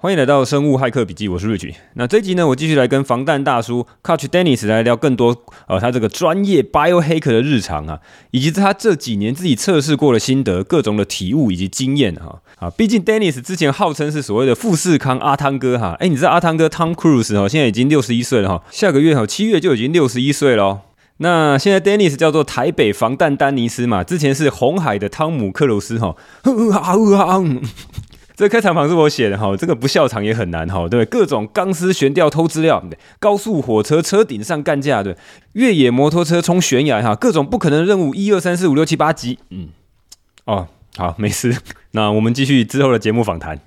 欢迎来到生物骇客笔记，我是 Rich。那这一集呢，我继续来跟防弹大叔 Couch Dennis 来聊更多呃，他这个专业 biohacker 的日常啊，以及他这几年自己测试过的心得、各种的体悟以及经验哈啊。毕竟 Dennis 之前号称是所谓的富士康阿汤哥哈，哎，你知道阿汤哥 Tom Cruise 哈，现在已经六十一岁了哈，下个月哈七月就已经六十一岁了。那现在 Dennis 叫做台北防弹丹尼斯嘛，之前是红海的汤姆克鲁斯哈。这开场旁是我写的哈，这个不笑场也很难哈，对，各种钢丝悬吊偷资料，对，高速火车车顶上干架，对，越野摩托车冲悬崖哈，各种不可能任务，一二三四五六七八集，嗯，哦，好，没事，那我们继续之后的节目访谈。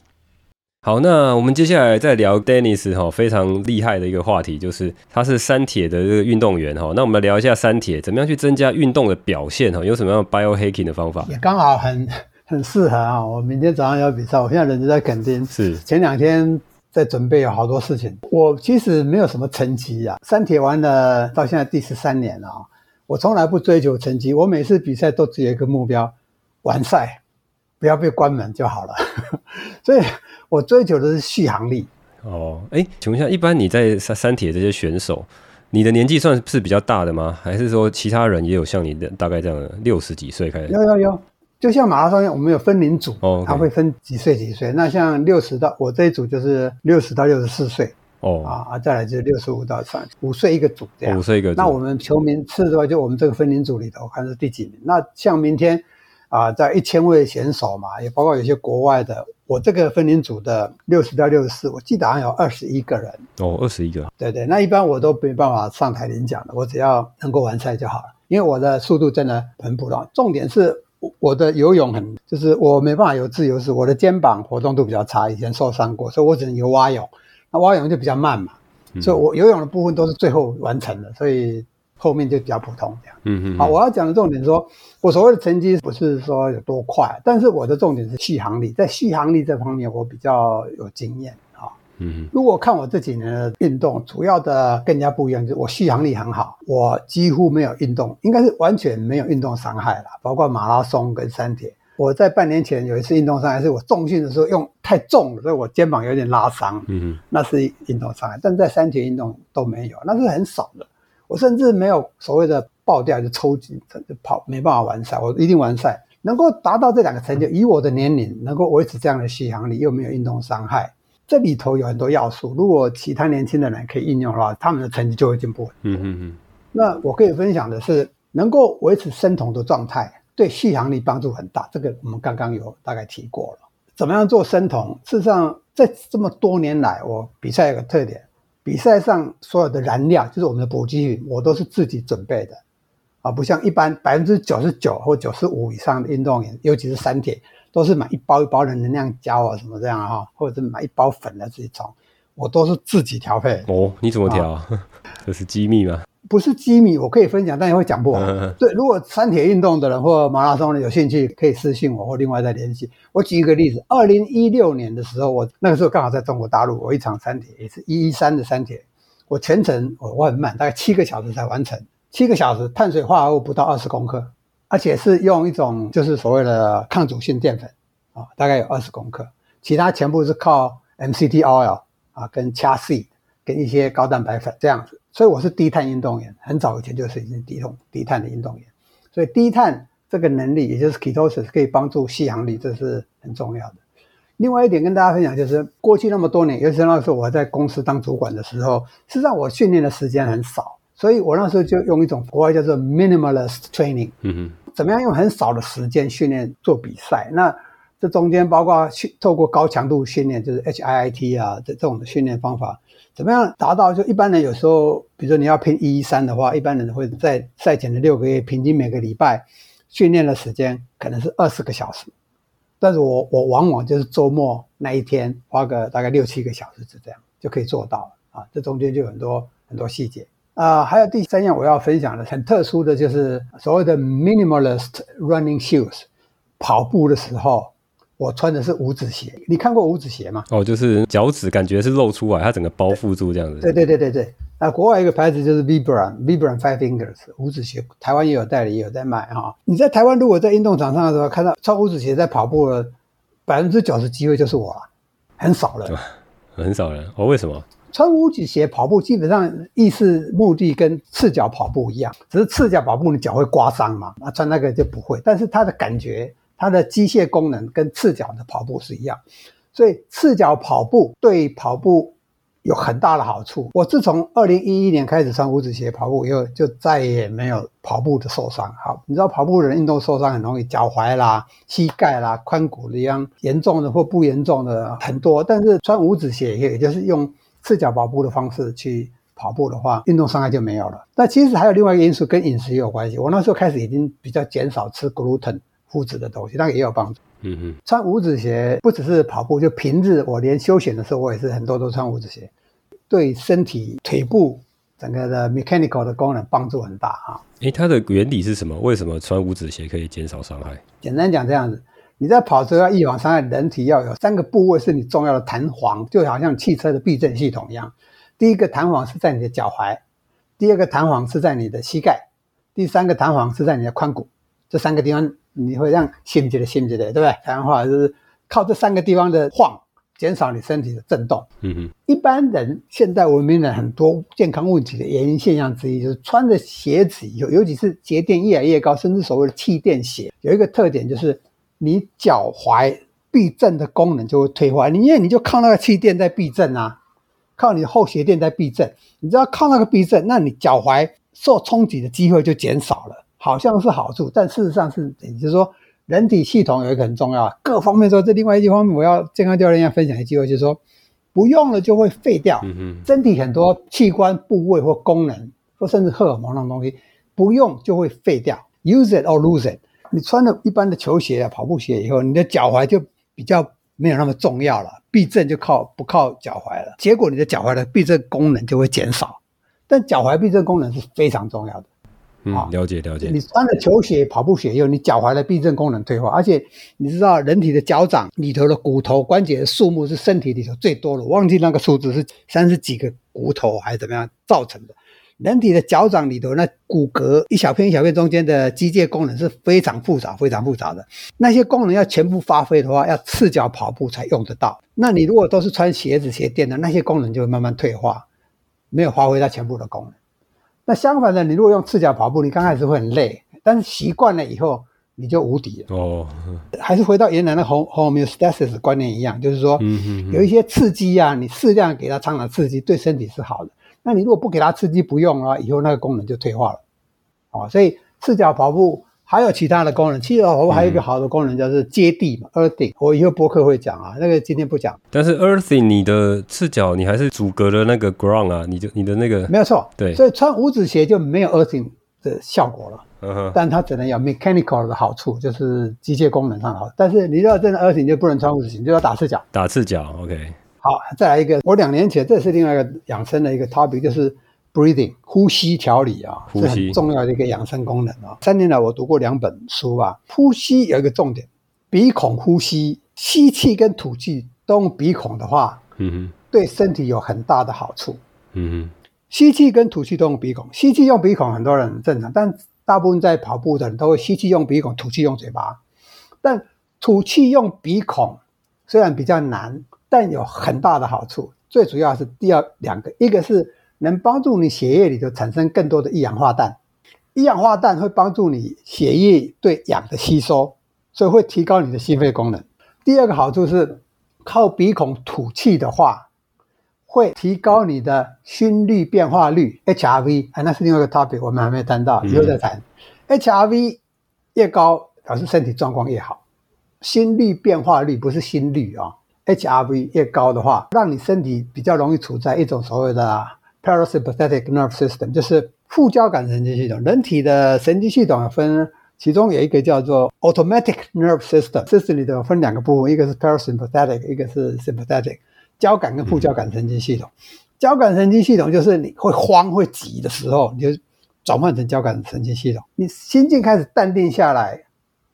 好，那我们接下来再聊 Dennis 哈，非常厉害的一个话题，就是他是三铁的这个运动员哈，那我们来聊一下三铁怎么样去增加运动的表现哈，有什么样的 biohacking 的方法？也刚好很。很适合啊！我明天早上要比赛，我现在人就在垦丁。是前两天在准备，有好多事情。我其实没有什么成绩啊，三铁完了到现在第十三年了啊。我从来不追求成绩，我每次比赛都只有一个目标：完赛，不要被关门就好了。所以我追求的是续航力。哦，哎，请问一下，一般你在三三铁这些选手，你的年纪算是比较大的吗？还是说其他人也有像你的大概这样六十几岁开始？有有有。就像马拉松一样，我们有分龄组，哦，它会分几岁几岁。那像六十到我这一组就是六十到六十四岁，哦啊，再来就是六十五到三五岁一个组这样。五岁一个组。那我们球迷次的话，就我们这个分龄组里头，我看是第几名。那像明天啊，在一千位选手嘛，也包括有些国外的，我这个分龄组的六十到六十四，我记得好像有二十一个人。哦，二十一个。对对，那一般我都没办法上台领奖的，我只要能够完赛就好了，因为我的速度真的很普通。重点是。我的游泳很，就是我没办法游自由式，我的肩膀活动度比较差，以前受伤过，所以我只能游蛙泳。那蛙泳就比较慢嘛，嗯、所以我游泳的部分都是最后完成的，所以后面就比较普通这样。嗯嗯。好，我要讲的重点说，我所谓的成绩不是说有多快，但是我的重点是续航力，在续航力这方面我比较有经验。嗯，如果看我这几年的运动，主要的更加不一样，就是我续航力很好，我几乎没有运动，应该是完全没有运动伤害了。包括马拉松跟山铁，我在半年前有一次运动伤害，是我重训的时候用太重了，所以我肩膀有点拉伤。嗯，那是运动伤害，但在山铁运动都没有，那是很少的。我甚至没有所谓的爆掉就抽筋，就跑没办法完赛，我一定完赛。能够达到这两个成就，以我的年龄能够维持这样的续航力，又没有运动伤害。这里头有很多要素，如果其他年轻的人可以应用的话，他们的成绩就会进步。嗯嗯嗯。那我可以分享的是，能够维持生酮的状态，对续航力帮助很大。这个我们刚刚有大概提过了。怎么样做生酮？事实上，在这么多年来，我比赛有个特点，比赛上所有的燃料，就是我们的补给品，我都是自己准备的，啊，不像一般百分之九十九或九十五以上的运动员，尤其是三铁。都是买一包一包的能量胶啊，什么这样哈，或者是买一包粉来自己冲，我都是自己调配。哦，你怎么调？哦、这是机密吗？不是机密，我可以分享，但也会讲不完。嗯、对，如果山铁运动的人或马拉松的有兴趣，可以私信我或另外再联系。我举一个例子，二零一六年的时候，我那个时候刚好在中国大陆，我一场山铁也是一一三的山铁，我全程我我很慢，大概七个小时才完成，七个小时，碳水化合物不到二十公克。而且是用一种就是所谓的抗阻性淀粉啊，大概有二十公克，其他全部是靠 MCT oil 啊，跟 c h a seed 跟一些高蛋白粉这样子。所以我是低碳运动员，很早以前就是已经低碳低碳的运动员。所以低碳这个能力，也就是 ketosis 可以帮助续航力，这是很重要的。另外一点跟大家分享就是，过去那么多年，尤其是那个时候我在公司当主管的时候，实际上我训练的时间很少，所以我那时候就用一种国外叫做 minimalist training。嗯哼。怎么样用很少的时间训练做比赛？那这中间包括去透过高强度训练，就是 HIIT 啊这这种的训练方法，怎么样达到？就一般人有时候，比如说你要拼一一三的话，一般人会在赛前的六个月，平均每个礼拜训练的时间可能是二十个小时，但是我我往往就是周末那一天花个大概六七个小时，就这样就可以做到啊。这中间就很多很多细节。啊、呃，还有第三样我要分享的很特殊的就是所谓的 minimalist running shoes，跑步的时候我穿的是五指鞋。你看过五指鞋吗？哦，就是脚趾感觉是露出来，它整个包覆住这样子。对对对对对。那国外一个牌子就是 Vibram，Vibram Five Fingers 五指鞋，台湾也有代理，也有在卖哈。你在台湾如果在运动场上的时候看到穿五指鞋在跑步的，百分之九十机会就是我了，很少了。很少人哦？为什么？穿五指鞋跑步基本上意思目的跟赤脚跑步一样，只是赤脚跑步你脚会刮伤嘛，那穿那个就不会。但是它的感觉，它的机械功能跟赤脚的跑步是一样，所以赤脚跑步对跑步有很大的好处。我自从二零一一年开始穿五指鞋跑步以后，就再也没有跑步的受伤。好，你知道跑步的人运动受伤很容易，脚踝啦、膝盖啦、髋骨的一样严重的或不严重的很多，但是穿五指鞋也就是用。赤脚跑步的方式去跑步的话，运动伤害就没有了。那其实还有另外一个因素，跟饮食也有关系。我那时候开始已经比较减少吃 gluten 麸质的东西，那个也有帮助。嗯嗯，穿五指鞋不只是跑步，就平日我连休闲的时候，我也是很多都穿五指鞋，对身体腿部整个的 mechanical 的功能帮助很大啊。诶，它的原理是什么？为什么穿五指鞋可以减少伤害？简单讲这样子。你在跑车要预防伤害，人体要有三个部位是你重要的弹簧，就好像汽车的避震系统一样。第一个弹簧是在你的脚踝，第二个弹簧是在你的膝盖，第三个弹簧是在你的髋骨。这三个地方你会让心急的心急的，对不对？台湾话就是靠这三个地方的晃，减少你身体的震动。嗯哼。一般人现代文明人很多健康问题的原因现象之一，就是穿的鞋子有，尤其是鞋垫越来越高，甚至所谓的气垫鞋，有一个特点就是。你脚踝避震的功能就会退化，你因为你就靠那个气垫在避震啊，靠你的后鞋垫在避震，你知道靠那个避震，那你脚踝受冲击的机会就减少了，好像是好处，但事实上是，也就是说，人体系统有一个很重要，各方面说，这另外一方面，我要健康教练要分享一机会，就是说，不用了就会废掉，身体很多器官部位或功能，或甚至荷尔蒙那种东西，不用就会废掉，use it or lose it。你穿了一般的球鞋啊、跑步鞋以后，你的脚踝就比较没有那么重要了，避震就靠不靠脚踝了。结果你的脚踝的避震功能就会减少，但脚踝避震功能是非常重要的。嗯，了解了解。你穿了球鞋、跑步鞋以后，你脚踝的避震功能退化，而且你知道人体的脚掌里头的骨头关节的数目是身体里头最多的，我忘记那个数字是三十几个骨头还是怎么样造成的。人体的脚掌里头，那骨骼一小片一小片中间的机械功能是非常复杂、非常复杂的。那些功能要全部发挥的话，要赤脚跑步才用得到。那你如果都是穿鞋子、鞋垫的，那些功能就会慢慢退化，没有发挥它全部的功能。那相反的，你如果用赤脚跑步，你刚开始会很累，但是习惯了以后，你就无敌了。哦，还是回到原来的 homeostasis 观念一样，就是说，有一些刺激啊，你适量给它常常刺激，对身体是好的。那你如果不给它刺激，不用啊，以后那个功能就退化了，哦，所以赤脚跑步还有其他的功能。赤脚跑步还有一个好的功能，就是接地嘛、嗯、，earthing。我以后博客会讲啊，那个今天不讲。但是 earthing，你的赤脚你还是阻隔了那个 ground 啊，你就你的那个没有错，对。所以穿五指鞋就没有 earthing 的效果了。但它只能有 mechanical 的好处，就是机械功能上好。但是你要真的 earthing 就不能穿五指鞋，就要打赤脚。打赤脚，OK。好，再来一个。我两年前，这是另外一个养生的一个 topic，就是 breathing 呼吸调理啊，是很重要的一个养生功能啊。三年来我读过两本书吧，呼吸有一个重点，鼻孔呼吸，吸气跟吐气都用鼻孔的话，嗯哼，对身体有很大的好处。嗯哼，吸气跟吐气都用鼻孔，吸气用鼻孔很多人很正常，但大部分在跑步的人都会吸气用鼻孔，吐气用嘴巴。但吐气用鼻孔虽然比较难。但有很大的好处，最主要是第二两个，一个是能帮助你血液里头产生更多的一氧化氮，一氧化氮会帮助你血液对氧的吸收，所以会提高你的心肺功能。第二个好处是靠鼻孔吐气的话，会提高你的心率变化率 （HRV），啊，那是另外一个 topic，我们还没谈到，以后再谈。嗯、HRV 越高，表示身体状况越好。心率变化率不是心率啊、哦。HRV 越高的话，让你身体比较容易处在一种所谓的 parasympathetic nerve system，就是副交感神经系统。人体的神经系统分，其中有一个叫做 automatic nerve system，这里头分两个部分，一个是 parasympathetic，一个是 sympathetic，交感跟副交感神经系统。交感神经系统就是你会慌会急的时候，你就转换成交感神经系统。你心境开始淡定下来。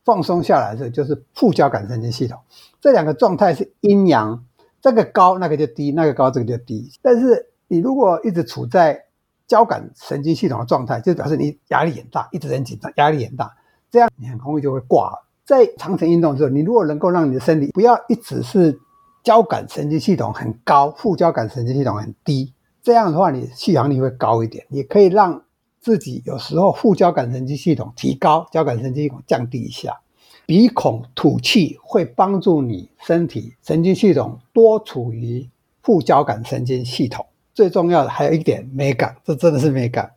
放松下来的时候，就是副交感神经系统，这两个状态是阴阳，这个高那个就低，那个高这个就低。但是你如果一直处在交感神经系统的状态，就表示你压力很大，一直很紧张，压力很大，这样你很容易就会挂。在长程运动之后，你如果能够让你的身体不要一直是交感神经系统很高，副交感神经系统很低。这样的话，你续航力会高一点，也可以让自己有时候副交感神经系统提高，交感神经系统降低一下。鼻孔吐气会帮助你身体神经系统多处于副交感神经系统。最重要的还有一点美感，这真的是美感。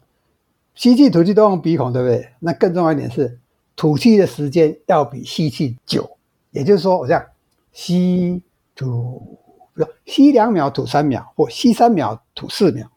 吸气吐气都用鼻孔，对不对？那更重要一点是，吐气的时间要比吸气久。也就是说，我这样吸吐，不吸两秒吐三秒，或吸三秒吐四秒，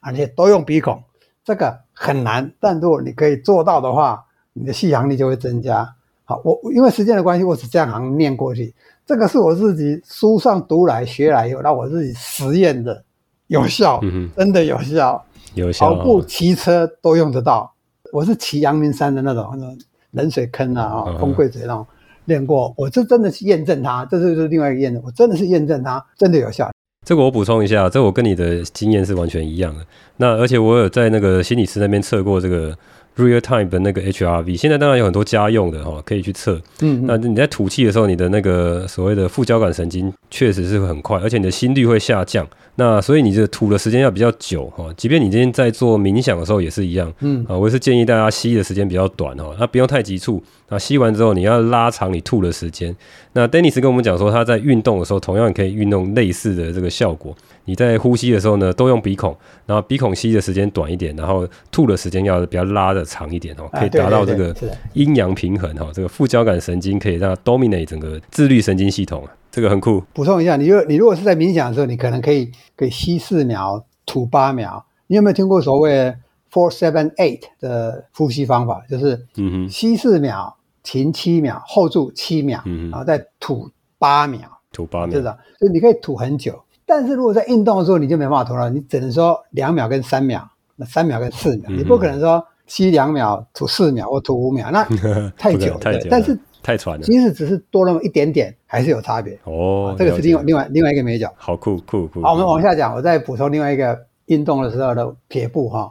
而且都用鼻孔，这个很难。但如果你可以做到的话，你的吸氧力就会增加。好，我因为时间的关系，我只这样行念过去。这个是我自己书上读来学来以后，让我自己实验的，有效，嗯、真的有效。有效，跑步、骑车都用得到。我是骑阳明山的那种，那种冷水坑啊，啊，风柜嘴那种练过。我这真的是验证它，这是另外一个验证。我真的是验证它，真的有效。这个我补充一下，这个、我跟你的经验是完全一样的。那而且我有在那个心理师那边测过这个。Real time 的那个 HRV，现在当然有很多家用的哈，可以去测。嗯，嗯，那你在吐气的时候，你的那个所谓的副交感神经确实是会很快，而且你的心率会下降。那所以你这吐的时间要比较久哈，即便你今天在做冥想的时候也是一样。嗯，啊，我也是建议大家吸的时间比较短哈，那不用太急促。那吸完之后你要拉长你吐的时间。那 Dennis 跟我们讲说，他在运动的时候同样可以运动类似的这个效果。你在呼吸的时候呢，都用鼻孔，然后鼻孔吸的时间短一点，然后吐的时间要比较拉的长一点哦，可以达到这个阴阳平衡哈。这个副交感神经可以让它 dominate 整个自律神经系统啊，这个很酷。补充一下，你如你如果是在冥想的时候，你可能可以可以吸四秒，吐八秒。你有没有听过所谓 four seven eight 的呼吸方法？就是嗯哼，吸四秒，停七秒，后住七秒，然后再吐八秒，吐八秒，是的，所以你可以吐很久。但是如果在运动的时候，你就没办法吐了，你只能说两秒跟三秒，那三秒跟四秒，嗯、你不可能说吸两秒吐四秒或吐五秒，那 太久，太久。但是太喘了，即使只是多那么一点点，还是有差别。哦，这个是另外另外另外一个美角。好酷酷酷。好，我们往下讲，我再补充另外一个运动的时候的撇步哈。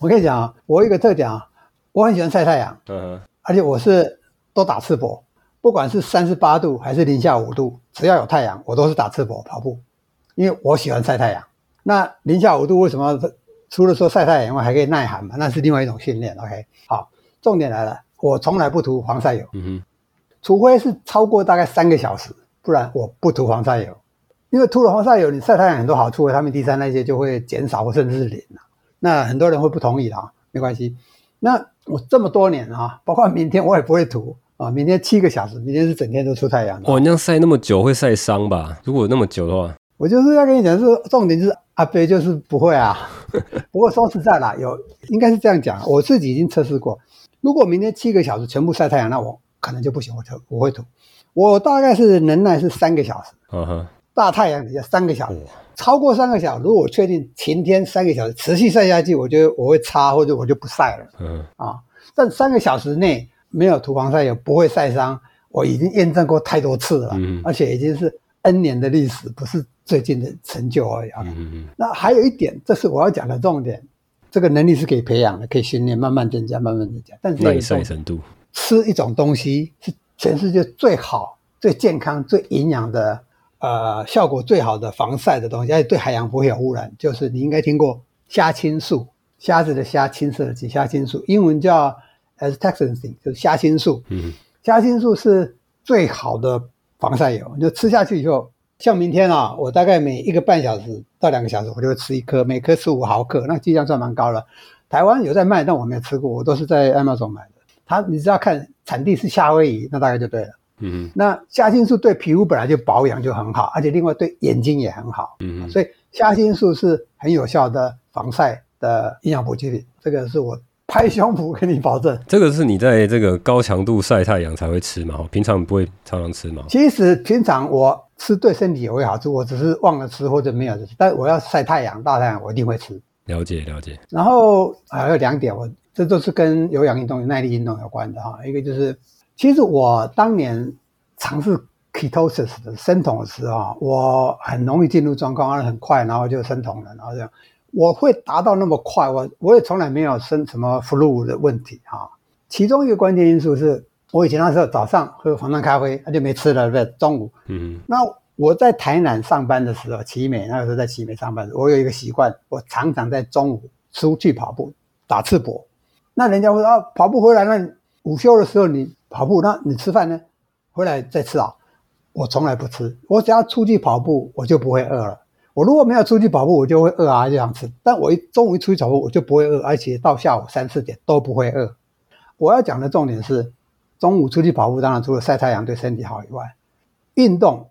我跟你讲，我有一个特点啊，我很喜欢晒太阳。嗯。而且我是都打赤膊，不管是三十八度还是零下五度，只要有太阳，我都是打赤膊跑步。因为我喜欢晒太阳，那零下五度为什么除了说晒太阳以外还可以耐寒嘛？那是另外一种训练。OK，好，重点来了，我从来不涂防晒油，嗯哼，除非是超过大概三个小时，不然我不涂防晒油。因为涂了防晒油，你晒太阳很多好处，维他们第三那些就会减少或甚至是零了。那很多人会不同意的，没关系。那我这么多年啊，包括明天我也不会涂啊。明天七个小时，明天是整天都出太阳。哇，你这样晒那么久会晒伤吧？如果那么久的话。我就是要跟你讲，是重点就是阿飞就是不会啊。不过说实在啦，有应该是这样讲，我自己已经测试过。如果明天七个小时全部晒太阳，那我可能就不行，我就我会吐。我大概是能耐是三个小时，嗯哼，大太阳底下三个小时，超过三个小时，如果我确定晴天三个小时持续晒下去，我觉得我会擦或者我就不晒了，嗯啊。但三个小时内没有涂防晒油不会晒伤，我已经验证过太多次了，嗯，而且已经是 N 年的历史，不是。最近的成就而已啊。嗯嗯。那还有一点，这是我要讲的重点。这个能力是可以培养的，可以训练，慢慢增加，慢慢增加。但是耐晒程度，吃一种东西是全世界最好、最健康、最营养的，呃，效果最好的防晒的东西，而且对海洋不会有污染。就是你应该听过虾青素，虾子的虾，青色的青，虾青素，英文叫 Astaxanthin，就是虾青素。嗯。虾青素是最好的防晒油，你就吃下去以后。像明天啊，我大概每一个半小时到两个小时，我就会吃一颗，每颗十五毫克，那剂量算蛮高了。台湾有在卖，但我没有吃过，我都是在 Amazon 买的。它你只要看产地是夏威夷，那大概就对了。嗯嗯。那虾青素对皮肤本来就保养就很好，而且另外对眼睛也很好。嗯嗯。所以虾青素是很有效的防晒的营养补给品，这个是我拍胸脯跟你保证。这个是你在这个高强度晒太阳才会吃吗？平常不会常常吃吗？其实平常我。吃对身体也会好处，我只是忘了吃或者没有吃，但我要晒太阳、大太阳，我一定会吃。了解了解。然后还有两点，我这都是跟有氧运动、耐力运动有关的哈。一个就是，其实我当年尝试 ketosis 的生酮的时候，我很容易进入状况，而很快，然后就生酮了，然后这样我会达到那么快，我我也从来没有生什么 flu 的问题哈。其中一个关键因素是。我以前那时候早上喝防弹咖啡，那就没吃了，对不对？中午，嗯，那我在台南上班的时候，奇美那个时候在奇美上班的时候，我有一个习惯，我常常在中午出去跑步打赤膊。那人家会说啊，跑步回来，那午休的时候你跑步，那你吃饭呢？回来再吃啊？我从来不吃，我只要出去跑步，我就不会饿了。我如果没有出去跑步，我就会饿啊，就想吃。但我一中午一出去跑步，我就不会饿，而且到下午三四点都不会饿。我要讲的重点是，中午出去跑步，当然除了晒太阳对身体好以外，运动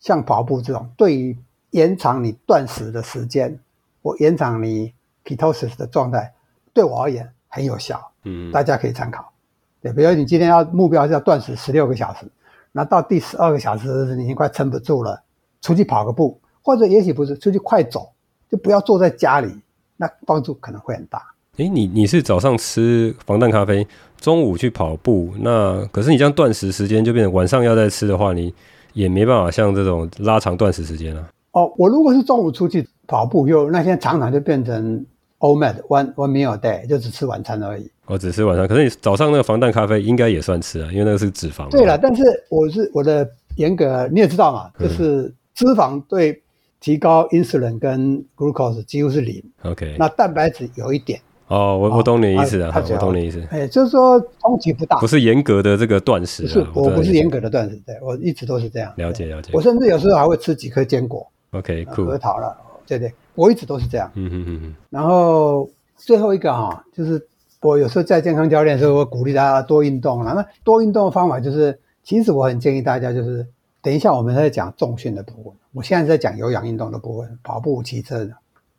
像跑步这种，对于延长你断食的时间，或延长你 ketosis 的状态，对我而言很有效。嗯，大家可以参考。对，比如你今天要目标是要断食十六个小时，那到第十二个小时你已经快撑不住了，出去跑个步。或者也许不是出去快走，就不要坐在家里，那帮助可能会很大。诶、欸，你你是早上吃防弹咖啡，中午去跑步，那可是你这样断食时间就变成晚上要再吃的话，你也没办法像这种拉长断食时间了。哦，我如果是中午出去跑步，又那现在常常就变成 OMAD one one meal day，就只吃晚餐而已。我只吃晚餐，可是你早上那个防弹咖啡应该也算吃啊，因为那个是脂肪。对了，但是我是我的严格，你也知道嘛，就是脂肪对。提高 insulin 跟 glucose 几乎是零，OK，那蛋白质有一点。哦，我我懂你意思啊，我懂你意思。哎，就是说冲击不大，不是严格的这个断食。不是，我不是严格的断食，对，我一直都是这样。了解了解。我甚至有时候还会吃几颗坚果，OK，酷。核桃了，对对，我一直都是这样。嗯嗯嗯嗯。然后最后一个哈，就是我有时候在健康教练的时候，我鼓励大家多运动。那多运动的方法就是，其实我很建议大家就是。等一下，我们在讲重训的部分。我现在在讲有氧运动的部分，跑步、骑车的，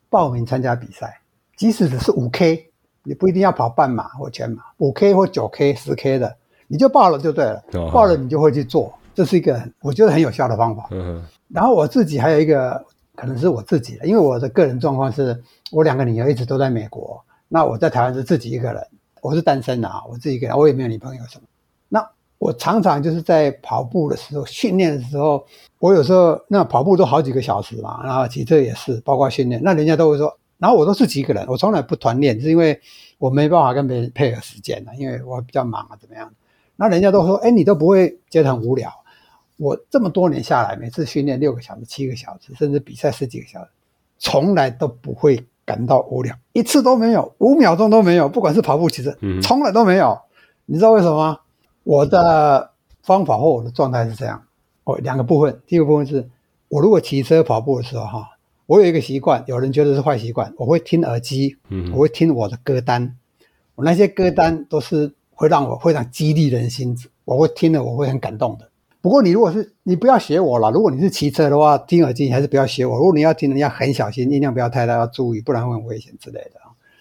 报名参加比赛，即使只是五 K，你不一定要跑半马或全马，五 K 或九 K、十 K 的，你就报了就对了。哦、报了你就会去做，这是一个我觉得很有效的方法。嗯哼。然后我自己还有一个，可能是我自己的，因为我的个人状况是，我两个女儿一直都在美国，那我在台湾是自己一个人，我是单身的啊，我自己一个人，我也没有女朋友什么。那我常常就是在跑步的时候，训练的时候，我有时候那跑步都好几个小时嘛，然后骑车也是，包括训练，那人家都会说，然后我都是几个人，我从来不团练，是因为我没办法跟别人配合时间的，因为我比较忙啊，怎么样？那人家都说，哎，你都不会觉得很无聊？我这么多年下来，每次训练六个小时、七个小时，甚至比赛十几个小时，从来都不会感到无聊，一次都没有，五秒钟都没有，不管是跑步、骑车，从来都没有。你知道为什么吗？我的方法或我的状态是这样，哦，两个部分。第一个部分是，我如果骑车跑步的时候，哈，我有一个习惯，有人觉得是坏习惯，我会听耳机，嗯，我会听我的歌单，我那些歌单都是会让我非常激励人心，我会听了我会很感动的。不过你如果是你不要学我了，如果你是骑车的话，听耳机你还是不要学我。如果你要听，你要很小心，音量不要太大，要注意，不然会很危险之类的。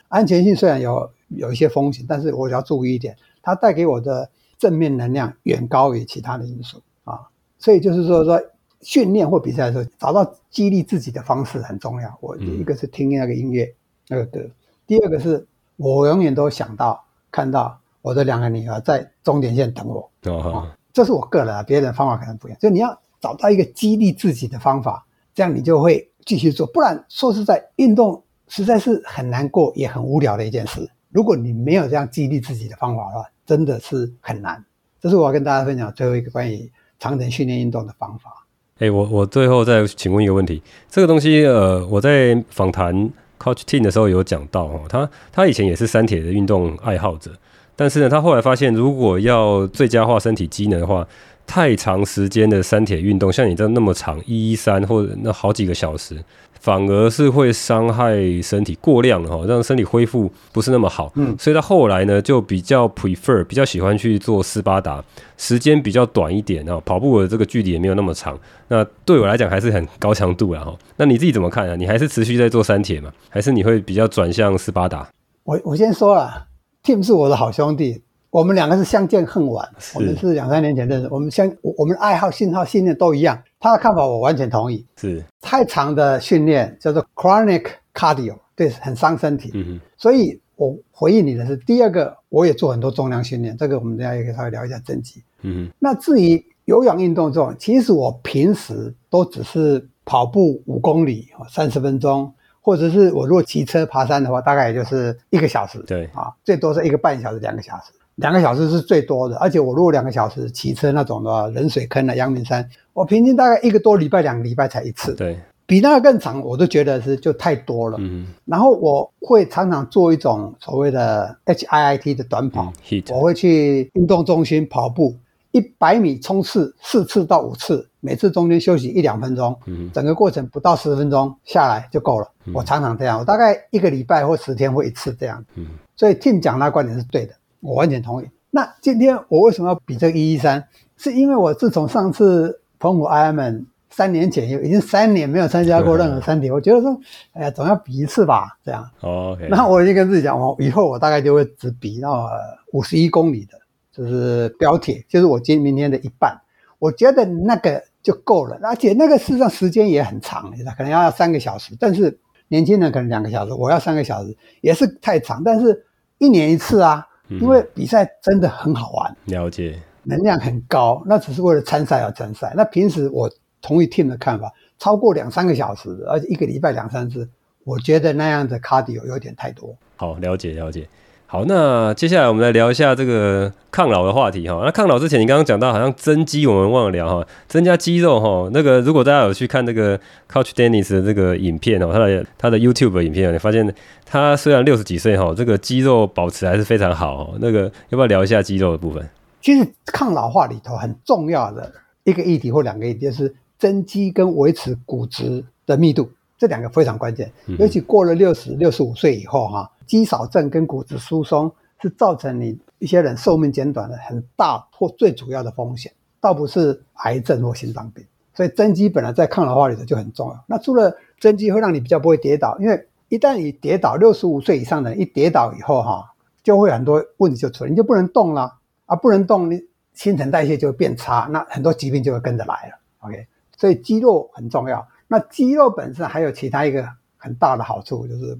安全性虽然有有一些风险，但是我要注意一点，它带给我的。正面能量远高于其他的因素啊，所以就是说说训练或比赛的时候，找到激励自己的方式很重要。我一个是听那个音乐那个歌，第二个是我永远都想到看到我的两个女儿在终点线等我啊，这是我个人啊，别人的方法可能不一样。就你要找到一个激励自己的方法，这样你就会继续做。不然说实在，运动实在是很难过也很无聊的一件事。如果你没有这样激励自己的方法的话，真的是很难。这是我要跟大家分享最后一个关于长程训练运动的方法。哎、我我最后再请问一个问题，这个东西呃，我在访谈 Coach Tim 的时候有讲到哦，他他以前也是三铁的运动爱好者，但是呢，他后来发现，如果要最佳化身体机能的话，太长时间的三铁运动，像你这那么长一一三或者那好几个小时。反而是会伤害身体过量的哈，让身体恢复不是那么好。嗯，所以他后来呢就比较 prefer，比较喜欢去做斯巴达，时间比较短一点啊，跑步的这个距离也没有那么长。那对我来讲还是很高强度了哈。那你自己怎么看啊？你还是持续在做三铁吗？还是你会比较转向斯巴达？我我先说了，Tim 是我的好兄弟。我们两个是相见恨晚，我们是两三年前认识。我们相我们的爱好、信号、信念都一样。他的看法我完全同意。是太长的训练叫做 chronic cardio，对，很伤身体。嗯哼。所以我回应你的是第二个，我也做很多重量训练。这个我们等下也可以稍微聊一下增肌。嗯哼。那至于有氧运动这种，其实我平时都只是跑步五公里，三十分钟，或者是我如果骑车爬山的话，大概也就是一个小时。对啊，最多是一个半小时、两个小时。两个小时是最多的，而且我如果两个小时骑车那种的话，冷水坑的阳明山，我平均大概一个多礼拜、两个礼拜才一次。对，比那个更长，我都觉得是就太多了。嗯，然后我会常常做一种所谓的 HIIT 的短跑，嗯、我会去运动中心跑步，一百米冲刺四次到五次，每次中间休息一两分钟，嗯，整个过程不到十分钟下来就够了。嗯、我常常这样，我大概一个礼拜或十天会一次这样。嗯，所以 Tim 讲那观点是对的。我完全同意。那今天我为什么要比这个一一三？是因为我自从上次澎湖 Ironman 三年前，有已经三年没有参加过任何山体，我觉得说，哎呀，总要比一次吧，这样。哦。Okay. 然后我已经跟自己讲，我以后我大概就会只比到五十一公里的，就是标铁，就是我今明天的一半。我觉得那个就够了，而且那个事实上时间也很长，可能要三个小时。但是年轻人可能两个小时，我要三个小时，也是太长。但是一年一次啊。因为比赛真的很好玩，嗯，了解，能量很高，那只是为了参赛而参赛。那平时我同意 Tim 的看法，超过两三个小时，而且一个礼拜两三次，我觉得那样的 cardio 有点太多。好，了解了解。好，那接下来我们来聊一下这个抗老的话题哈。那抗老之前，你刚刚讲到好像增肌，我们忘了聊哈。增加肌肉哈，那个如果大家有去看那个 Coach Dennis 的这个影片哦，他的他的 YouTube 的影片，你发现他虽然六十几岁哈，这个肌肉保持还是非常好。那个要不要聊一下肌肉的部分？其实抗老化里头很重要的一个议题或两个议题，就是增肌跟维持骨质的密度，这两个非常关键。尤其过了六十六十五岁以后哈。肌少症跟骨质疏松是造成你一些人寿命减短的很大或最主要的风险，倒不是癌症或心脏病。所以增肌本来在抗老化里头就很重要。那除了增肌会让你比较不会跌倒，因为一旦你跌倒，六十五岁以上的人一跌倒以后哈，就会很多问题就出来，你就不能动了啊，不能动，你新陈代谢就会变差，那很多疾病就会跟着来了。OK，所以肌肉很重要。那肌肉本身还有其他一个很大的好处就是。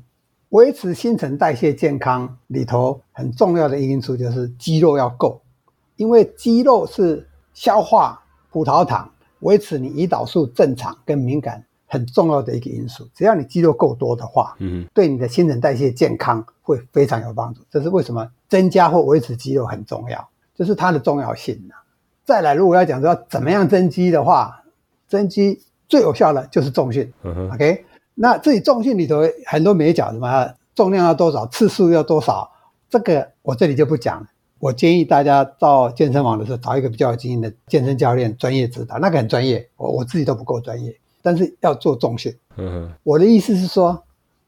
维持新陈代谢健康里头很重要的因素就是肌肉要够，因为肌肉是消化葡萄糖、维持你胰岛素正常跟敏感很重要的一个因素。只要你肌肉够多的话，嗯，对你的新陈代谢健康会非常有帮助。这是为什么增加或维持肌肉很重要，就是它的重要性。再来，如果要讲说怎么样增肌的话，增肌最有效的就是重训。嗯，OK。那自己重训里头很多没讲什么重量要多少，次数要多少，这个我这里就不讲了。我建议大家到健身房的时候找一个比较有经验的健身教练专业指导，那个很专业，我我自己都不够专业，但是要做重训。嗯哼，我的意思是说，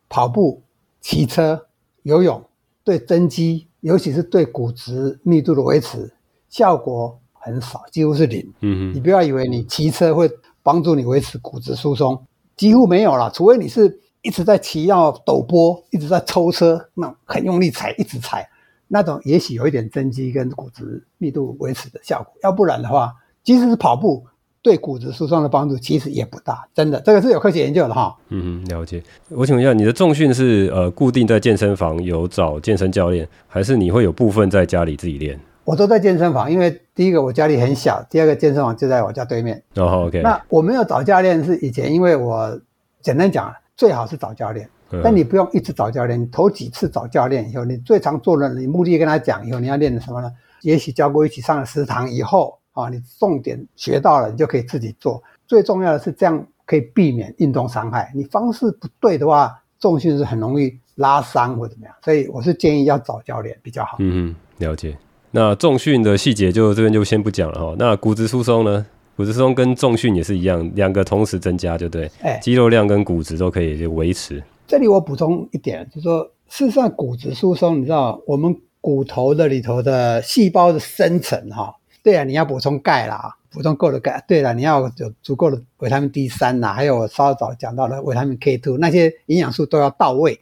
跑步、骑车、游泳对增肌，尤其是对骨质密度的维持，效果很少，几乎是零。嗯哼，你不要以为你骑车会帮助你维持骨质疏松。几乎没有了，除非你是一直在骑要陡坡，一直在抽车，那很用力踩，一直踩，那种也许有一点增肌跟骨质密度维持的效果。要不然的话，即使是跑步，对骨质疏松的帮助其实也不大。真的，这个是有科学研究的哈。嗯，了解。我请问一下，你的重训是呃固定在健身房有找健身教练，还是你会有部分在家里自己练？我都在健身房，因为第一个我家里很小，第二个健身房就在我家对面。哦，OK。那我没有找教练是以前，因为我简单讲，最好是找教练，嗯、但你不用一直找教练。你头几次找教练以后，你最常做的，你目的跟他讲以后，你要练的什么呢？也许教过一起上了食堂以后啊，你重点学到了，你就可以自己做。最重要的是这样可以避免运动伤害。你方式不对的话，重心是很容易拉伤或怎么样。所以我是建议要找教练比较好。嗯嗯，了解。那重训的细节就这边就先不讲了哈。那骨质疏松呢？骨质疏松跟重训也是一样，两个同时增加，就对。哎，肌肉量跟骨质都可以维持。这里我补充一点，就是说，事实上骨质疏松，你知道，我们骨头的里头的细胞的生成哈，对啊，你要补充钙啦，补充够的钙。对了，你要有足够的维他命 D 三呐，还有我稍早讲到的维他命 K two，那些营养素都要到位。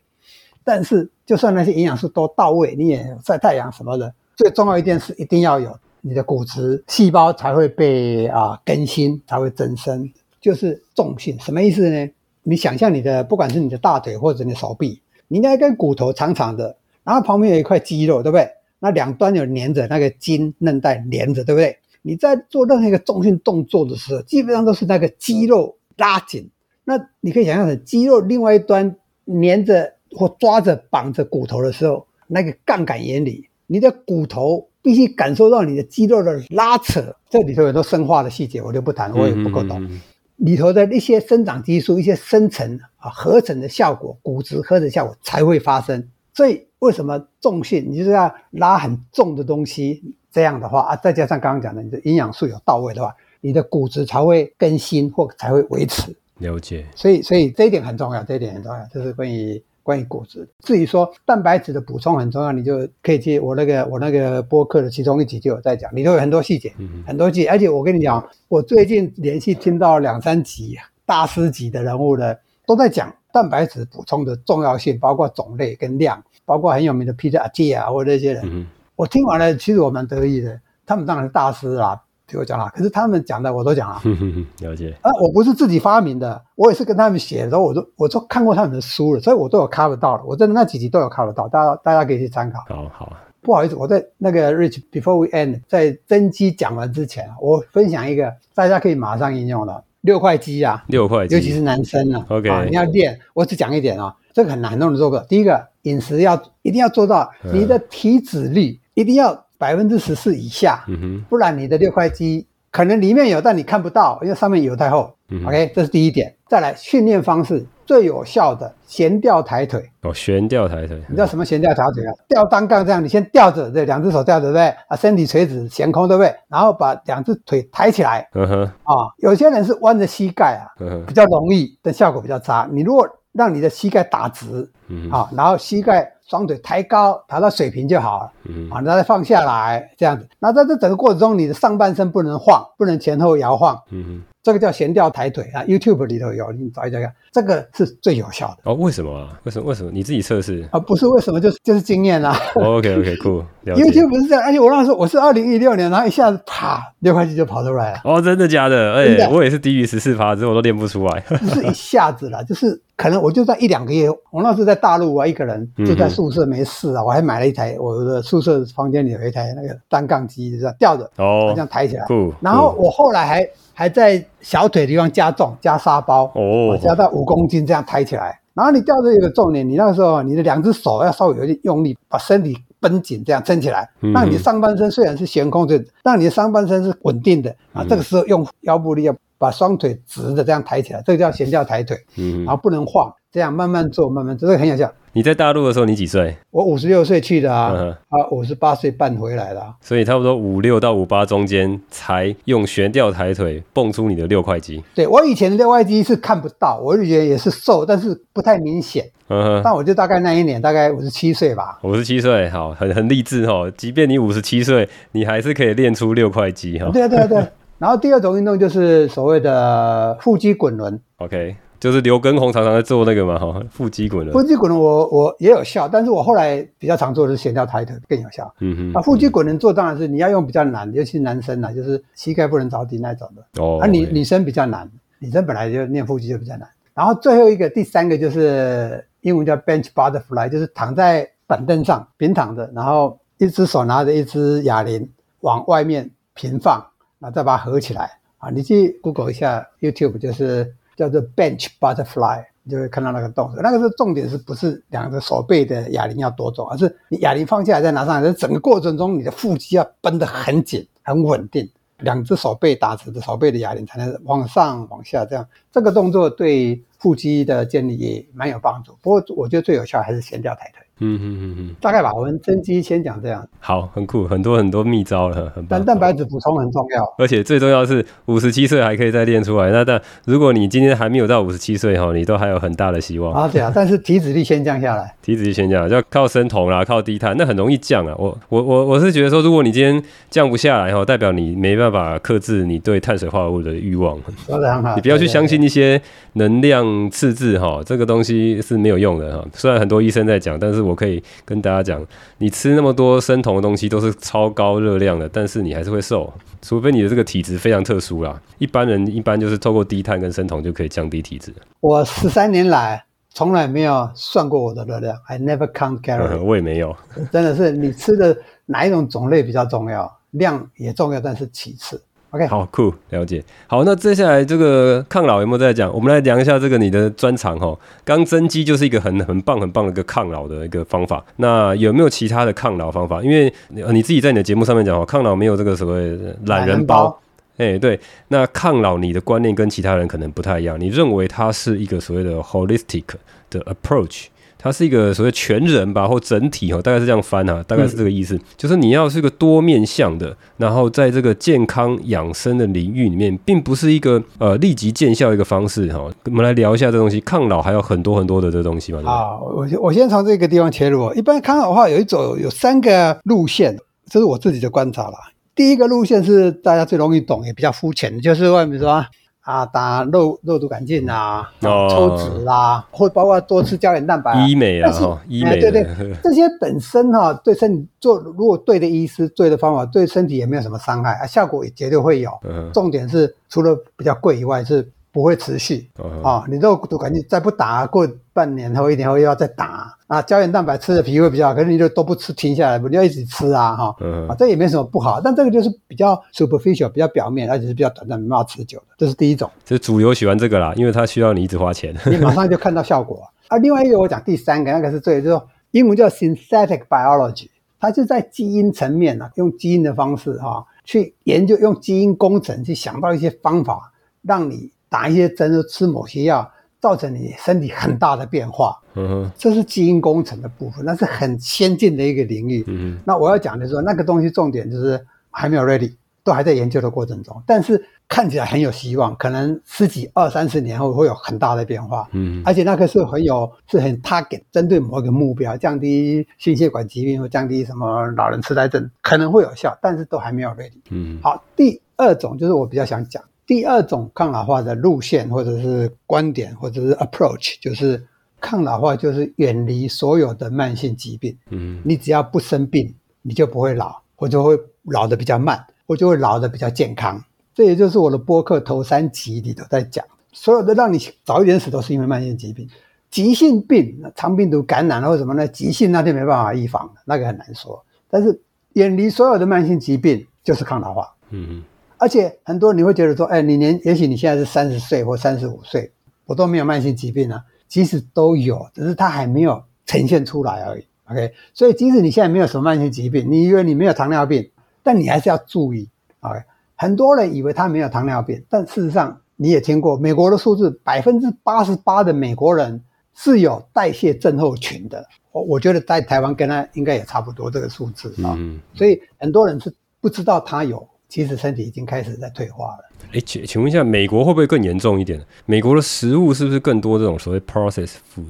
但是，就算那些营养素都到位，你也晒太阳什么的。最重要一件事，一定要有你的骨质细胞才会被啊、更新，才会增生。就是重训，什么意思呢？你想象你的不管是你的大腿或者你的手臂，你应该跟骨头长长的，然后旁边有一块肌肉，对不对？那两端有粘着那个筋韧带连着，对不对？你在做任何一个重训动作的时候，基本上都是那个肌肉拉紧。那你可以想象肌肉另外一端粘着或抓着绑着骨头的时候，那个杠杆原理。你的骨头必必须感受到你的肌肉的拉扯。这里头有很多生化的细节，我就不谈，我也不够懂。嗯嗯嗯里头的一些生长激素、一些生成啊合成的效果，骨质合成效果才会发生。所以为什么重训，你就是要拉很重的东西，这样的话啊，再加上刚刚讲的你的营养素有到位的话，你的骨质才会更新或才会维持。了解。所以，所以这一点很重要，这一点很重要，这是关于。关于骨质，至于说蛋白质的补充很重要，你就可以去我那个我那个播客的其中一集就有在讲，里头有很多细节，嗯、很多细节。而且我跟你讲，我最近连续听到两三集大师级的人物的，都在讲蛋白质补充的重要性，包括种类跟量，包括很有名的 Peter Attia 啊，或者这些人，嗯、我听完了，其实我蛮得意的。他们当然是大师啦。听我讲了，可是他们讲的我都讲了。了解啊，我不是自己发明的，我也是跟他们写的时候，我都我都看过他们的书了，所以我都有 cover 到了。我真的那几集都有 cover 到，大家大家可以去参考。好好，不好意思，我在那个 Rich Before We End 在增肌讲完之前，我分享一个大家可以马上应用的六块肌啊，六块肌，尤其是男生啊。OK，啊，你要练，我只讲一点啊，这个很难，很多人做不到。第一个，饮食要一定要做到，你的体脂率一定要百分之十四以下，不然你的六块肌。可能里面有，但你看不到，因为上面油太厚。嗯、OK，这是第一点。再来训练方式最有效的悬吊抬腿。哦，悬吊抬腿。你知道什么悬吊抬腿啊？吊单杠这样，你先吊着，对，两只手吊着，对不对？啊，身体垂直悬空，对不对？然后把两只腿抬起来。嗯哼。啊，有些人是弯着膝盖啊，比较容易，但效果比较差。你如果让你的膝盖打直，嗯，啊，然后膝盖。双腿抬高，抬到水平就好了。嗯，好，然后再放下来，这样子。那在这整个过程中，你的上半身不能晃，不能前后摇晃。嗯。这个叫悬吊抬腿啊，YouTube 里头有，你找一找看，这个是最有效的。哦，为什么啊？为什么？为什么？你自己测试啊？不是为什么，就是就是经验啊。OK，OK，Cool。YouTube 不是这样，而且我那时候我是二零一六年，然后一下子啪，六块肌就跑出来了。哦，真的假的？哎、欸，我也是低于十四趴，之后我都练不出来。不是一下子啦，就是可能我就在一两个月，我那时候在大陆啊，一个人就在宿舍没事啊，嗯、我还买了一台，我的宿舍房间里有一台那个单杠机，就这样吊着，哦，这样抬起来。然后我后来还。还在小腿的地方加重，加沙包哦，加到五公斤这样抬起来。然后你吊着一个重点，你那个时候你的两只手要稍微有点用力，把身体绷紧，这样撑起来。让你上半身虽然是悬空，就让你的上半身是稳定的啊。这个时候用腰部力要把双腿直的这样抬起来，这个叫悬吊抬腿。嗯，然后不能晃，这样慢慢做，慢慢做，这个很有效。你在大陆的时候，你几岁？我五十六岁去的啊，嗯、啊，五十八岁半回来的，所以差不多五六到五八中间才用悬吊抬腿蹦出你的六块肌。对，我以前的六块肌是看不到，我就觉得也是瘦，但是不太明显。嗯哼，但我就大概那一年大概五十七岁吧。五十七岁，好，很很励志哈。即便你五十七岁，你还是可以练出六块肌哈。对啊对啊对。然后第二种运动就是所谓的腹肌滚轮。OK。就是刘畊宏常常在做那个嘛，哈，腹肌滚轮。腹肌滚轮我我也有效，但是我后来比较常做的是悬吊抬腿更有效。嗯哼。啊，腹肌滚轮做当然是你要用比较难，尤其是男生啊，就是膝盖不能着地那种的。哦。啊，女女生比较难，女生本来就练腹肌就比较难。然后最后一个第三个就是英文叫 bench butterfly，就是躺在板凳上平躺着，然后一只手拿着一只哑铃往外面平放，那再把它合起来。啊，你去 Google 一下 YouTube 就是。叫做 bench butterfly，你就会看到那个动作。那个是重点，是不是两个手背的哑铃要多重，而是你哑铃放下来再拿上来，整个过程中你的腹肌要绷得很紧、很稳定，两只手背打直的手背的哑铃才能往上、往下这样。这个动作对腹肌的建立也蛮有帮助。不过我觉得最有效还是悬吊抬腿。嗯嗯嗯嗯，大概吧。我们增肌先讲这样。好，很酷，很多很多秘招了，很棒。但蛋白质补充很重要，而且最重要的是五十七岁还可以再练出来。那但如果你今天还没有到五十七岁哈，你都还有很大的希望。啊，对啊，但是体脂率先降下来。体脂率先降，要靠生酮啦，靠低碳，那很容易降啊。我我我我是觉得说，如果你今天降不下来哈，代表你没办法克制你对碳水化合物的欲望。说的很好。你不要去相信一些能量赤字哈，这个东西是没有用的哈。虽然很多医生在讲，但是我可以跟大家讲，你吃那么多生酮的东西都是超高热量的，但是你还是会瘦，除非你的这个体质非常特殊啦。一般人一般就是透过低碳跟生酮就可以降低体质。我十三年来从来没有算过我的热量，I never count calories。我也没有，真的是你吃的哪一种种类比较重要，量也重要，但是其次。OK，好酷，了解。好，那接下来这个抗老有没有在讲？我们来讲一下这个你的专长哈。刚增肌就是一个很很棒很棒的一个抗老的一个方法。那有没有其他的抗老方法？因为你自己在你的节目上面讲哦，抗老没有这个所谓懒人包。哎、欸，对。那抗老你的观念跟其他人可能不太一样，你认为它是一个所谓的 holistic 的 approach。它是一个所谓全人吧，或整体哈，大概是这样翻哈，大概是这个意思，嗯、就是你要是一个多面向的，然后在这个健康养生的领域里面，并不是一个呃立即见效一个方式哈。我们来聊一下这东西，抗老还有很多很多的这东西嘛。好，我我先从这个地方切入。一般抗老的话，有一种有三个路线，这是我自己的观察啦。第一个路线是大家最容易懂，也比较肤浅，就是外面说。啊，打肉肉毒杆菌啊，哦、抽脂啊，或包括多吃胶原蛋白、啊，医美啊，哈，医美，对对，这些本身哈、啊，对身体做如果对的医师、对的方法，对身体也没有什么伤害啊，效果也绝对会有。嗯、重点是除了比较贵以外是。不会持续啊、uh！你肉毒杆菌再不打，过半年后、一年后又要再打啊！胶原蛋白吃的皮会比较好，可是你就都不吃，停下来不你要一直吃啊！哈、哦 uh. 啊，这也没什么不好，但这个就是比较 superficial，比较表面，而且是比较短暂，没办法持久的。这是第一种。这是主流喜欢这个啦，因为它需要你一直花钱，你马上就看到效果。啊，另外一个我讲第三个，那个是最就是说英文叫 synthetic biology，它就在基因层面啊，用基因的方式哈、啊、去研究，用基因工程去想到一些方法，让你。打一些针，吃某些药，造成你身体很大的变化。嗯，这是基因工程的部分，那是很先进的一个领域。嗯，那我要讲的是说，那个东西重点就是还没有 ready，都还在研究的过程中。但是看起来很有希望，可能十几、二三十年后会有很大的变化。嗯，而且那个是很有，是很 target，针对某一个目标，降低心血管疾病或降低什么老人痴呆症，可能会有效，但是都还没有 ready。嗯，好，第二种就是我比较想讲。第二种抗老化的路线，或者是观点，或者是 approach，就是抗老化就是远离所有的慢性疾病。嗯，你只要不生病，你就不会老，或者会老得比较慢，或者会老得比较健康。这也就是我的播客头三集里头在讲，所有的让你早一点死都是因为慢性疾病，急性病，肠病毒感染了或什么呢？急性那就没办法预防，那个很难说。但是远离所有的慢性疾病就是抗老化。嗯。而且很多你会觉得说，哎，你年也许你现在是三十岁或三十五岁，我都没有慢性疾病啊，其实都有，只是它还没有呈现出来而已。OK，所以即使你现在没有什么慢性疾病，你以为你没有糖尿病，但你还是要注意。OK，很多人以为他没有糖尿病，但事实上你也听过美国的数字，百分之八十八的美国人是有代谢症候群的。我我觉得在台湾跟他应该也差不多这个数字啊，嗯，所以很多人是不知道他有。其实身体已经开始在退化了。哎，请请问一下，美国会不会更严重一点？美国的食物是不是更多这种所谓 processed food，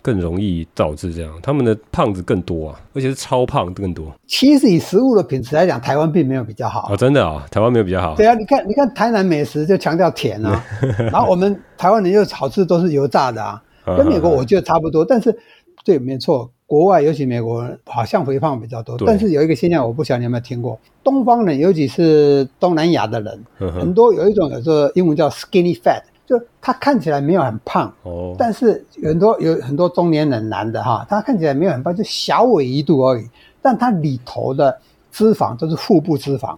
更容易导致这样？他们的胖子更多啊，而且是超胖更多。其实以食物的品质来讲，台湾并没有比较好。哦，真的啊，台湾没有比较好。对啊，你看，你看台南美食就强调甜啊，然后我们台湾人又好吃都是油炸的啊，跟美国我觉得差不多，但是对，没错。国外尤其美国人好像肥胖比较多，但是有一个现象，我不晓得你有没有听过，东方人尤其是东南亚的人，呵呵。很多有一种有时候英文叫 skinny fat，就他看起来没有很胖，哦，但是有很多有很多中年人男的哈，他看起来没有很胖，就小尾一度而已，但他里头的脂肪都是腹部脂肪，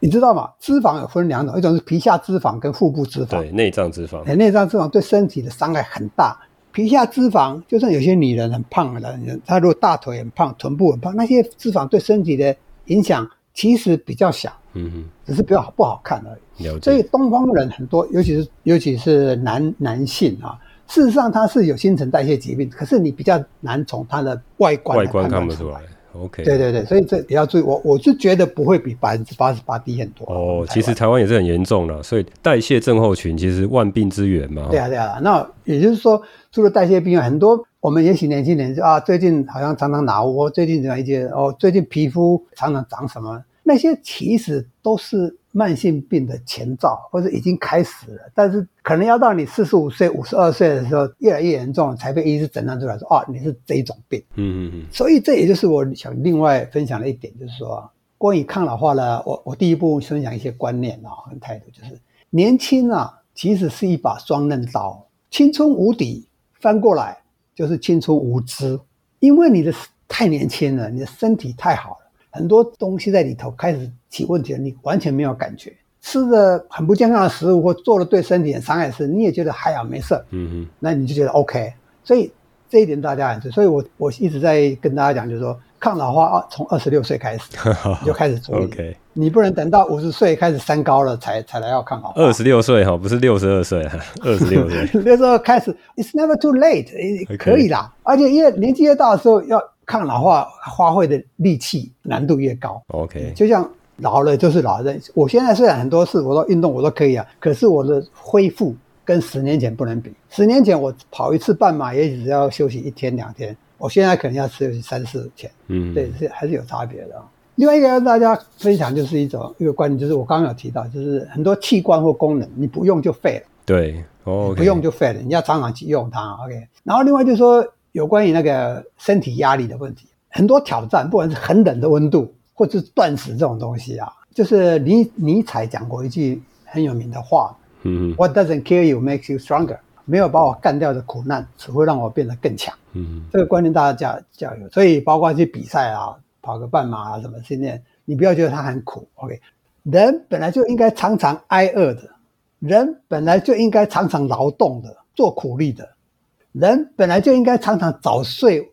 你知道吗？脂肪有分两种，一种是皮下脂肪跟腹部脂肪，对，内脏脂肪，内脏脂肪对身体的伤害很大。皮下脂肪，就算有些女人很胖的人，她如果大腿很胖、臀部很胖，那些脂肪对身体的影响其实比较小，嗯哼，只是比较不好看而已。所以东方人很多，尤其是尤其是男男性啊，事实上他是有新陈代谢疾病，可是你比较难从他的外观外观看不出来。OK，对对对，所以这也要注意。我我是觉得不会比百分之八十八低很多。哦，其实台湾也是很严重了，所以代谢症候群其实万病之源嘛。对啊对啊，那也就是说，除了代谢病，很多我们也许年轻人就啊，最近好像常常脑窝，最近怎样一些哦，最近皮肤常常长什么，那些其实都是。慢性病的前兆，或者已经开始了，但是可能要到你四十五岁、五十二岁的时候，越来越严重，才被医师诊断出来说，哦，你是这一种病。嗯嗯嗯。所以这也就是我想另外分享的一点，就是说，关于抗老化呢，我我第一步分享一些观念啊，跟态度，就是年轻啊，其实是一把双刃刀，青春无敌，翻过来就是青春无知，因为你的太年轻了，你的身体太好了。很多东西在里头开始起问题了，你完全没有感觉。吃的很不健康的食物或做了对身体很伤害的事，你也觉得还好没事，嗯哼，那你就觉得 OK。所以这一点大家很重要。所以我我一直在跟大家讲，就是说抗老化从二十六岁开始你 就开始注意，OK。你不能等到五十岁开始三高了才才来要抗老化。二十六岁哈，不是六十二岁，二十六岁那时候开始，It's never too late，可以啦。Okay. 而且越年纪越大的时候，要抗老化花费的力气难度越高。OK，就像老了就是老人。我现在虽然很多事我都运动我都可以啊，可是我的恢复跟十年前不能比。十年前我跑一次半马也只要休息一天两天，我现在可能要休息三四天。嗯，对，是还是有差别的。另外一个跟大家分享就是一种一个观念，就是我刚刚有提到，就是很多器官或功能你不用就废了，对，哦，不用就废了，你要常常去用它，OK。然后另外就是说有关于那个身体压力的问题，很多挑战，不管是很冷的温度，或者是断食这种东西啊，就是尼尼采讲过一句很有名的话，嗯，What doesn't kill you makes you stronger，没有把我干掉的苦难，只会让我变得更强，嗯，这个观念大家教教育，所以包括去比赛啊。跑个半马啊，什么训练，你不要觉得它很苦。OK，人本来就应该常常挨饿的，人本来就应该常常劳动的，做苦力的，人本来就应该常常早睡，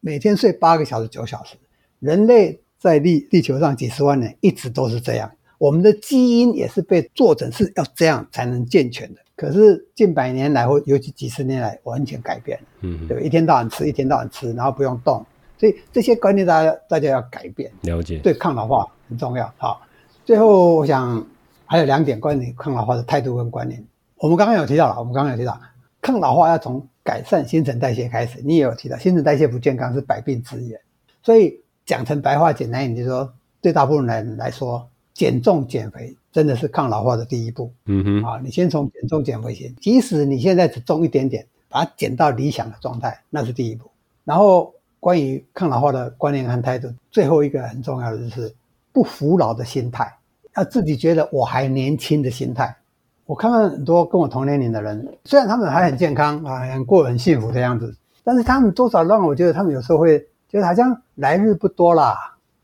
每天睡八个小时、九小时。人类在地地球上几十万年一直都是这样，我们的基因也是被做成是要这样才能健全的。可是近百年来，或尤其几十年来，完全改变了。嗯，对，一天到晚吃，一天到晚吃，然后不用动。所以这些观念，大家大家要改变，了解，对抗老化很重要。好，最后我想还有两点关于抗老化的态度跟观念。我们刚刚有提到了，我们刚刚有提到，抗老化要从改善新陈代谢开始。你也有提到，新陈代谢不健康是百病之源。所以讲成白话简单一点，就是说，对大部分人来说，减重减肥真的是抗老化的第一步。嗯哼，啊，你先从减重减肥先，即使你现在只重一点点，把它减到理想的状态，那是第一步。然后。关于抗老化的观念和态度，最后一个很重要的就是不服老的心态，要自己觉得我还年轻的心态。我看到很多跟我同年龄的人，虽然他们还很健康啊，很过很幸福的样子，但是他们多少让我觉得他们有时候会觉得好像来日不多啦，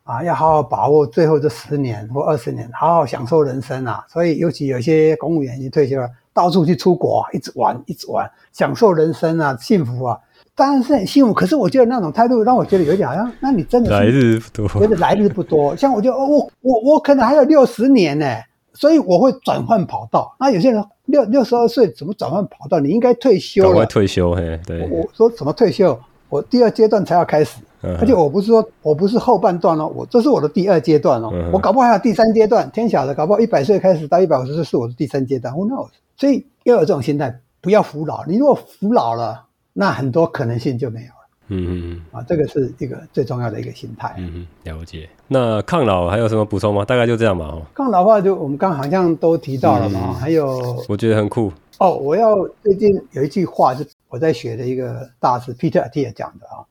啊，要好好把握最后这十年或二十年，好好享受人生啊。所以尤其有些公务员已经退休了，到处去出国，一直玩，一直玩，享受人生啊，幸福啊。当然是很幸福，可是我觉得那种态度让我觉得有点好像，那你真的来日不多，觉得来日不多。像我就哦，我我我可能还有六十年呢，所以我会转换跑道。那有些人六六十二岁怎么转换跑道？你应该退休了，退休嘿，对。我，我说怎么退休？我第二阶段才要开始，嗯、而且我不是说我不是后半段哦，我这是我的第二阶段哦，嗯、我搞不好还有第三阶段。天晓得，搞不好一百岁开始到一百五十岁是我的第三阶段，Who knows？所以要有这种心态，不要服老。你如果服老了。那很多可能性就没有了。嗯嗯嗯，啊，这个是一个最重要的一个心态。嗯嗯，了解。那抗老还有什么补充吗？大概就这样吧。哦，抗老话就我们刚好像都提到了嘛。嗯、还有，我觉得很酷。哦，我要最近有一句话是我在学的一个大师 Peter Attia 讲的啊。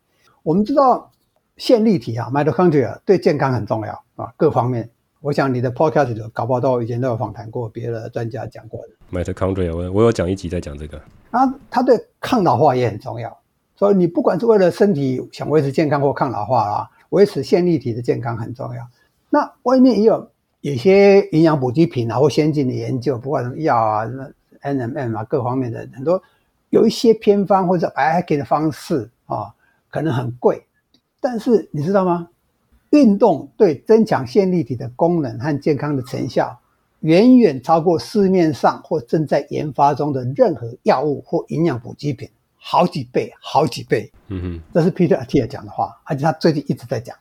我们知道线粒体啊，mitochondria 对健康很重要啊，各方面。我想你的 podcast 里搞不好都以前都有访谈过别的专家讲过的。mitochondria，我我有讲一集在讲这个。啊，它对抗老化也很重要，所以你不管是为了身体想维持健康或抗老化啊，维持线粒体的健康很重要。那外面也有有些营养补给品啊，或先进的研究，不管什么药啊、什么 NMM 啊，各方面的很多，有一些偏方或者 biohacking 的方式啊，可能很贵，但是你知道吗？运动对增强线粒体的功能和健康的成效，远远超过市面上或正在研发中的任何药物或营养补给品，好几倍，好几倍。嗯哼，这是 Peter Attia 讲的话，而且他最近一直在讲。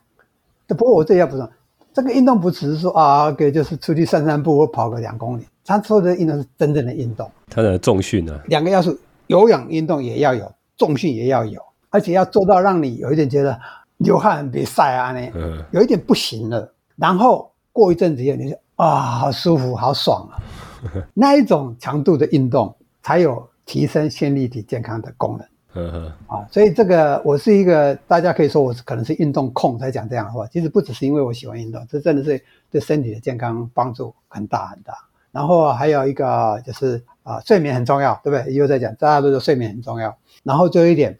不过我这要补充，这个运动不只是说啊，给就是出去散散步或跑个两公里，他说的运动是真正的运动。他的重训呢？两个要素，有氧运动也要有，重训也要有，而且要做到让你有一点觉得。流汗别晒啊，呢，有一点不行了。然后过一阵子以后，你就啊，好舒服，好爽啊。那一种强度的运动，才有提升线粒体健康的功能。嗯啊，所以这个我是一个，大家可以说我是可能是运动控才讲这样的话。其实不只是因为我喜欢运动，这真的是对身体的健康帮助很大很大。然后还有一个就是啊，睡眠很重要，对不对？又在讲，大家都说睡眠很重要。然后最后一点，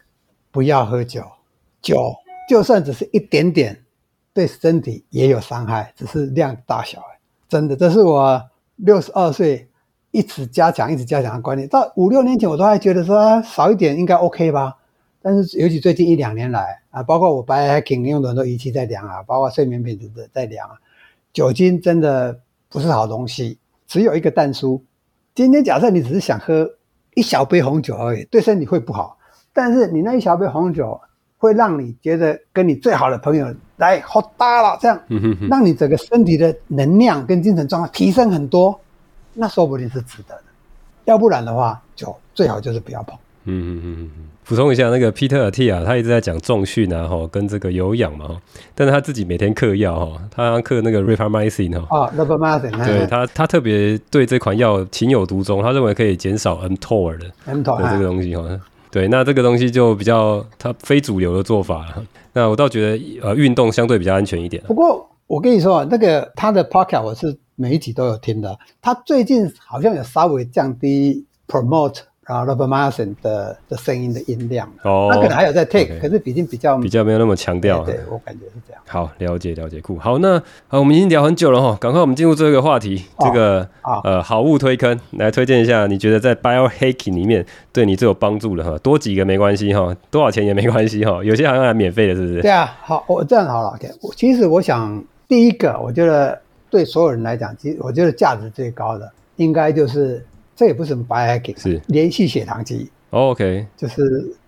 不要喝酒，酒。就算只是一点点，对身体也有伤害，只是量大小。真的，这是我六十二岁一直加强、一直加强的观念。到五六年前，我都还觉得说、啊、少一点应该 OK 吧。但是尤其最近一两年来啊，包括我 biohacking 用的很多仪器在量啊，包括睡眠品质的在量啊，酒精真的不是好东西。只有一个但书，今天假设你只是想喝一小杯红酒而已，对身体会不好。但是你那一小杯红酒会让你觉得跟你最好的朋友来喝大了，这样，让你整个身体的能量跟精神状态提升很多，那说不定是值得的。要不然的话，酒最好就是不要碰。嗯嗯嗯嗯嗯。补充一下，那个 Peter Attia 他一直在讲重训啊，哈，跟这个有氧嘛，但是他自己每天嗑药哈，他嗑那个 Rifamycin 哈。啊，Rifamycin。对他，他特别对这款药情有独钟，他认为可以减少 mTOR 的这个东西哈。对，那这个东西就比较它非主流的做法了。那我倒觉得呃，运动相对比较安全一点。不过我跟你说啊，那个他的 Podcast 我是每一集都有听的，他最近好像有稍微降低 Promote。啊 Rifamycin 的的声音的音量，哦，那可能还有在 take，、okay. 可是已经比较比较没有那么强调。对，我感觉是这样。好，了解了解，酷。好，那好，我们已经聊很久了哈，赶快我们进入这个话题，哦、这个、哦、呃好物推坑，来推荐一下，你觉得在 biohacking 里面对你最有帮助的哈，多几个没关系哈，多少钱也没关系哈，有些好像还免费的，是不是？对啊，好，我这样好了，OK。我其实我想第一个，我觉得对所有人来讲，其实我觉得价值最高的，应该就是这也不是什么 biohacking，是连续血糖机。Oh, OK，就是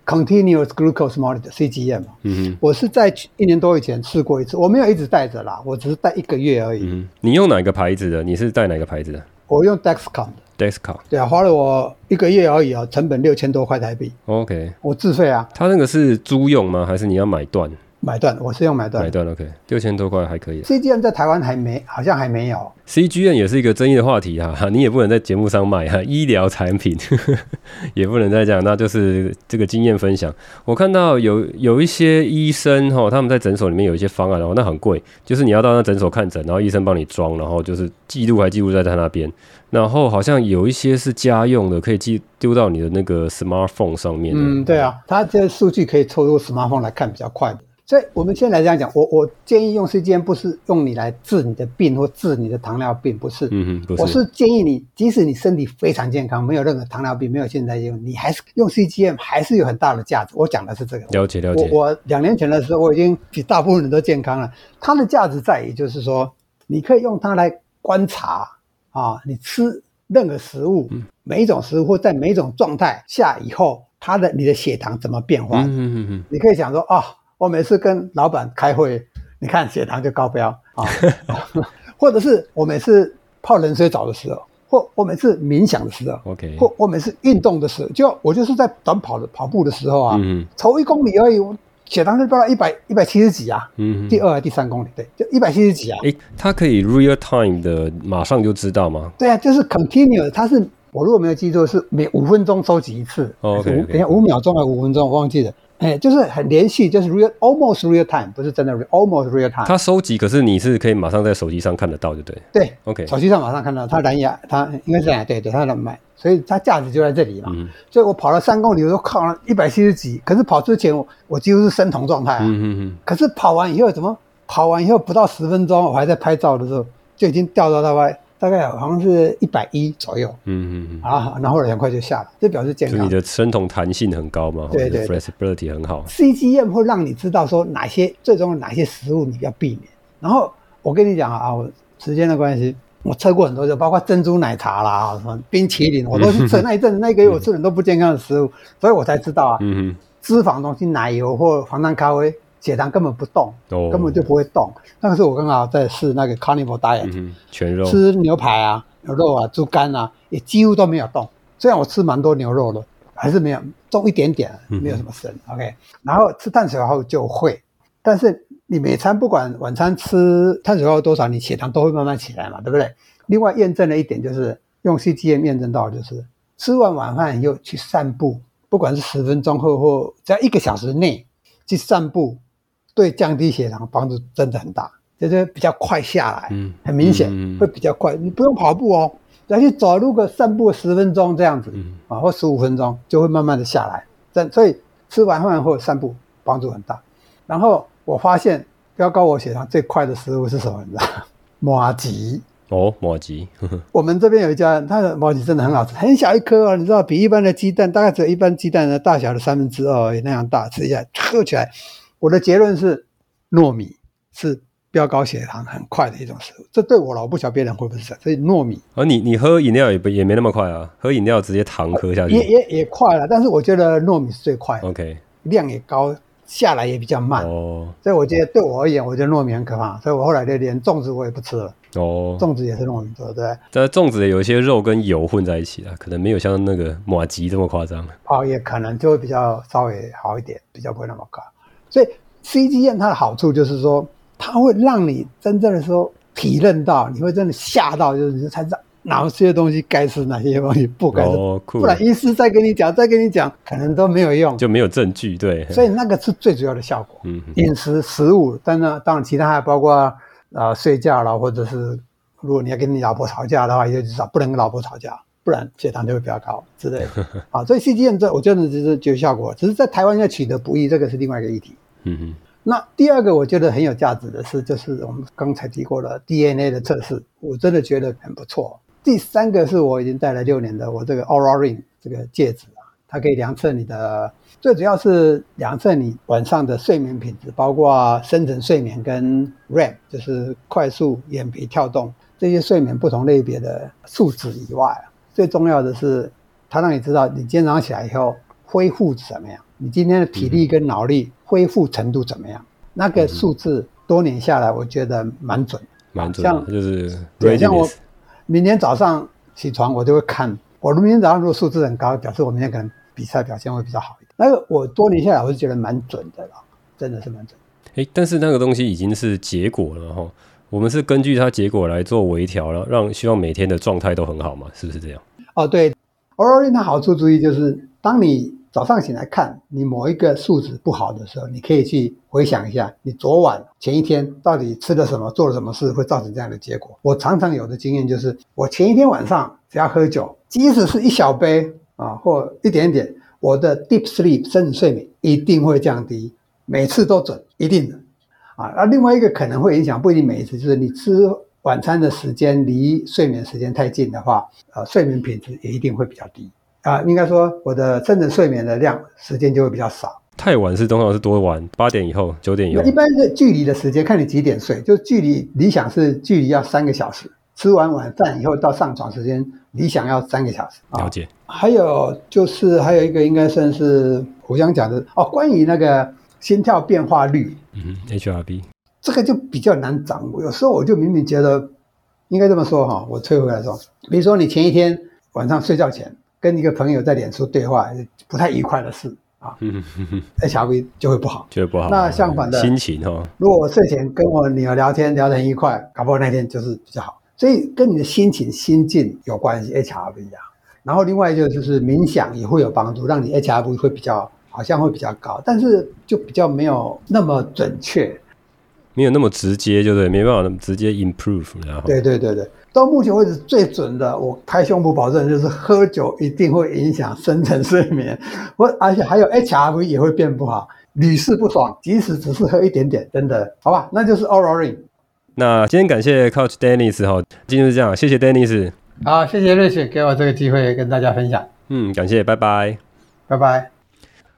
continuous glucose monitor（CGM）。嗯哼，我是在一年多以前试过一次，我没有一直带着啦，我只是带一个月而已。嗯，你用哪个牌子的？你是带哪个牌子的？我用 Dexcom。Dexcom。对啊，花了我一个月而已啊，成本六千多块台币。OK，我自费啊。他那个是租用吗？还是你要买断？买断，我是用买断。买断，OK，六千多块还可以。CGM 在台湾还没，好像还没有。CGM 也是一个争议的话题哈，你也不能在节目上卖哈，医疗产品呵呵 也不能再讲，那就是这个经验分享。我看到有有一些医生哈，他们在诊所里面有一些方案，然后那很贵，就是你要到那诊所看诊，然后医生帮你装，然后就是记录还记录在他那边，然后好像有一些是家用的，可以记丢到你的那个 smartphone 上面。嗯，对啊，它这些数据可以透过 smartphone 来看比较快的。所以，我们先来这样讲，我我建议用 CGM 不是用你来治你的病或治你的糖尿病，不是。嗯哼，不是。我是建议你，即使你身体非常健康，没有任何糖尿病，没有现在用，你还是用 CGM 还是有很大的价值。我讲的是这个。了解了解。我我两年前的时候，我已经比大部分人都健康了。它的价值在于，就是说，你可以用它来观察啊，你吃任何食物，嗯、每一种食物或在每一种状态下以后，它的你的血糖怎么变化？嗯嗯嗯。你可以想说啊。我每次跟老板开会，你看血糖就高标啊，或者是我每次泡冷水澡的时候，或我每次冥想的时候，OK，或我每次运动的时候，就我就是在短跑的跑步的时候啊，嗯，走一公里而已，我血糖就飙到一百一百七十几啊，嗯，第二还是第三公里，对，就一百七十几啊。诶，它可以 real time 的马上就知道吗？对啊，就是 continue，它是我如果没有记错是每五分钟收集一次，OK，等下五秒钟还是五分钟，我忘记了。哎，就是很连续，就是 real almost real time，不是真的 real, almost real time。它收集，可是你是可以马上在手机上看得到，对不对？对，OK，手机上马上看到它蓝牙，它应该是蓝牙，对对，它能买，所以它价值就在这里嘛。嗯、所以我跑了三公里，我都靠了一百七十几，可是跑之前我我几乎是生酮状态啊。嗯嗯嗯。可是跑完以后怎么？跑完以后不到十分钟，我还在拍照的时候就已经掉到大概。大概好像是一百一左右，嗯嗯嗯，啊，然后很快就下来，这表示健康。你的生酮弹性很高嘛，对对，对，flexibility 很好。CGM 会让你知道说哪些最终哪些食物你要避免。然后我跟你讲啊，我时间的关系，我测过很多，就包括珍珠奶茶啦，什么冰淇淋，我都是吃 那一阵子，那一个月我吃很多不健康的食物，所以我才知道啊，嗯，脂肪东西，奶油或黄糖咖啡。血糖根本不动，哦，根本就不会动。那个时候我刚好在试那个 Carnivore Diet，嗯，全肉吃牛排啊、牛肉啊、猪肝啊，也几乎都没有动。虽然我吃蛮多牛肉的，还是没有动一点点，没有什么神。嗯、OK，然后吃碳水化合物就会，但是你每餐不管晚餐吃碳水化合物多少，你血糖都会慢慢起来嘛，对不对？另外验证了一点就是用 CGM 验证到，就是吃完晚饭又去散步，不管是十分钟后或在一个小时内去散步。对降低血糖帮助真的很大，就是比较快下来，嗯，很明显会比较快。你不用跑步哦，要去走路个散步十分钟这样子，嗯啊，或十五分钟就会慢慢的下来。这所以吃完饭后散步帮助很大。然后我发现飙高我血糖最快的食物是什么？你知道吗？麻糬哦，麻糬。我们这边有一家，它的麻糬真的很好吃，很小一颗哦，你知道，比一般的鸡蛋大概只有一般鸡蛋的大小的三分之二那样大，吃一下喝起来。我的结论是，糯米是飙高血糖很快的一种食物。这对我老不晓得别人会不会是，所以糯米。而、哦、你你喝饮料也不也没那么快啊，喝饮料直接糖喝下去。也也也快了，但是我觉得糯米是最快的。OK，量也高。下来也比较慢哦，所以我觉得对我而言，我觉得糯米很可怕，所以我后来就连粽子我也不吃了哦。粽子也是糯米做的，对。但粽子有一些肉跟油混在一起了，可能没有像那个马吉这么夸张。哦，也可能就会比较稍微好一点，比较不会那么高。所以 CGM 它的好处就是说，它会让你真正的说体认到，你会真的吓到，就是你才知道。哪些东西该吃，哪些东西不该吃，哦、不然医师再跟你讲，再跟你讲，可能都没有用，就没有证据。对，所以那个是最主要的效果。嗯，饮食食物，当然当然其他还包括啊、呃、睡觉了，或者是如果你要跟你老婆吵架的话，也至少不能跟老婆吵架，不然血糖就会比较高之类的。啊，所以 CGM 这我觉得就是就有效果，只是在台湾要取得不易，这个是另外一个议题。嗯哼。那第二个我觉得很有价值的是，就是我们刚才提过的 DNA 的测试，我真的觉得很不错。第三个是我已经戴了六年的我这个 Aura Ring 这个戒指啊，它可以量测你的，最主要是量测你晚上的睡眠品质，包括深层睡眠跟 REM，就是快速眼皮跳动这些睡眠不同类别的数值以外，最重要的是它让你知道你今天早上起来以后恢复怎么样，你今天的体力跟脑力恢复程度怎么样，那个数字多年下来我觉得蛮准，蛮准，像就是对，像我。明天早上起床，我就会看。我明天早上如果数字很高，表示我明天可能比赛表现会比较好一点。那个我多年下来，我是觉得蛮准的了，真的是蛮准。诶，但是那个东西已经是结果了哈。我们是根据它结果来做微调了，让希望每天的状态都很好嘛，是不是这样？哦，对。Oura Ring 它好处之一就是，当你早上醒来看你某一个数值不好的时候，你可以去回想一下，你昨晚前一天到底吃了什么，做了什么事，会造成这样的结果。我常常有的经验就是，我前一天晚上只要喝酒，即使是一小杯啊，或一点点，我的 deep sleep 深睡眠一定会降低，每次都准，一定的啊。那另外一个可能会影响，不一定每一次，就是你吃晚餐的时间离睡眠时间太近的话，呃，睡眠品质也一定会比较低。啊，应该说我的真正睡眠的量时间就会比较少。太晚是通常是多晚？八点以后、九点以后？一般是距离的时间看你几点睡，就距离理想是距离要三个小时。吃完晚饭以后到上床时间理想要三个小时。了解。还有就是还有一个应该算是我想讲的哦，关于那个心跳变化率，嗯，HRV，这个就比较难掌握。有时候我就明明觉得应该这么说哈，我退回来说，比如说你前一天晚上睡觉前。跟一个朋友在脸书对话，不太愉快的事啊，HRV 就会不好，就会不好。那相反的心情哦，如果我睡前跟我女儿聊天聊得很愉快，搞不好那天就是比较好。所以跟你的心情心境有关系，HRV 啊。然后另外一个就是冥想也会有帮助，让你 HRV 会比较好像会比较高，但是就比较没有那么准确，没有那么直接，就对，没办法那么直接 improve。然后对对对对。到目前为止最准的，我拍胸脯保证就是喝酒一定会影响深层睡眠，我而且还有 HRV 也会变不好，屡试不爽，即使只是喝一点点，真的，好吧，那就是 Oura Ring。那今天感谢 Coach Dennis 哈，今天是这样，谢谢 Dennis。好，谢谢瑞雪给我这个机会跟大家分享。嗯，感谢，拜拜，拜拜。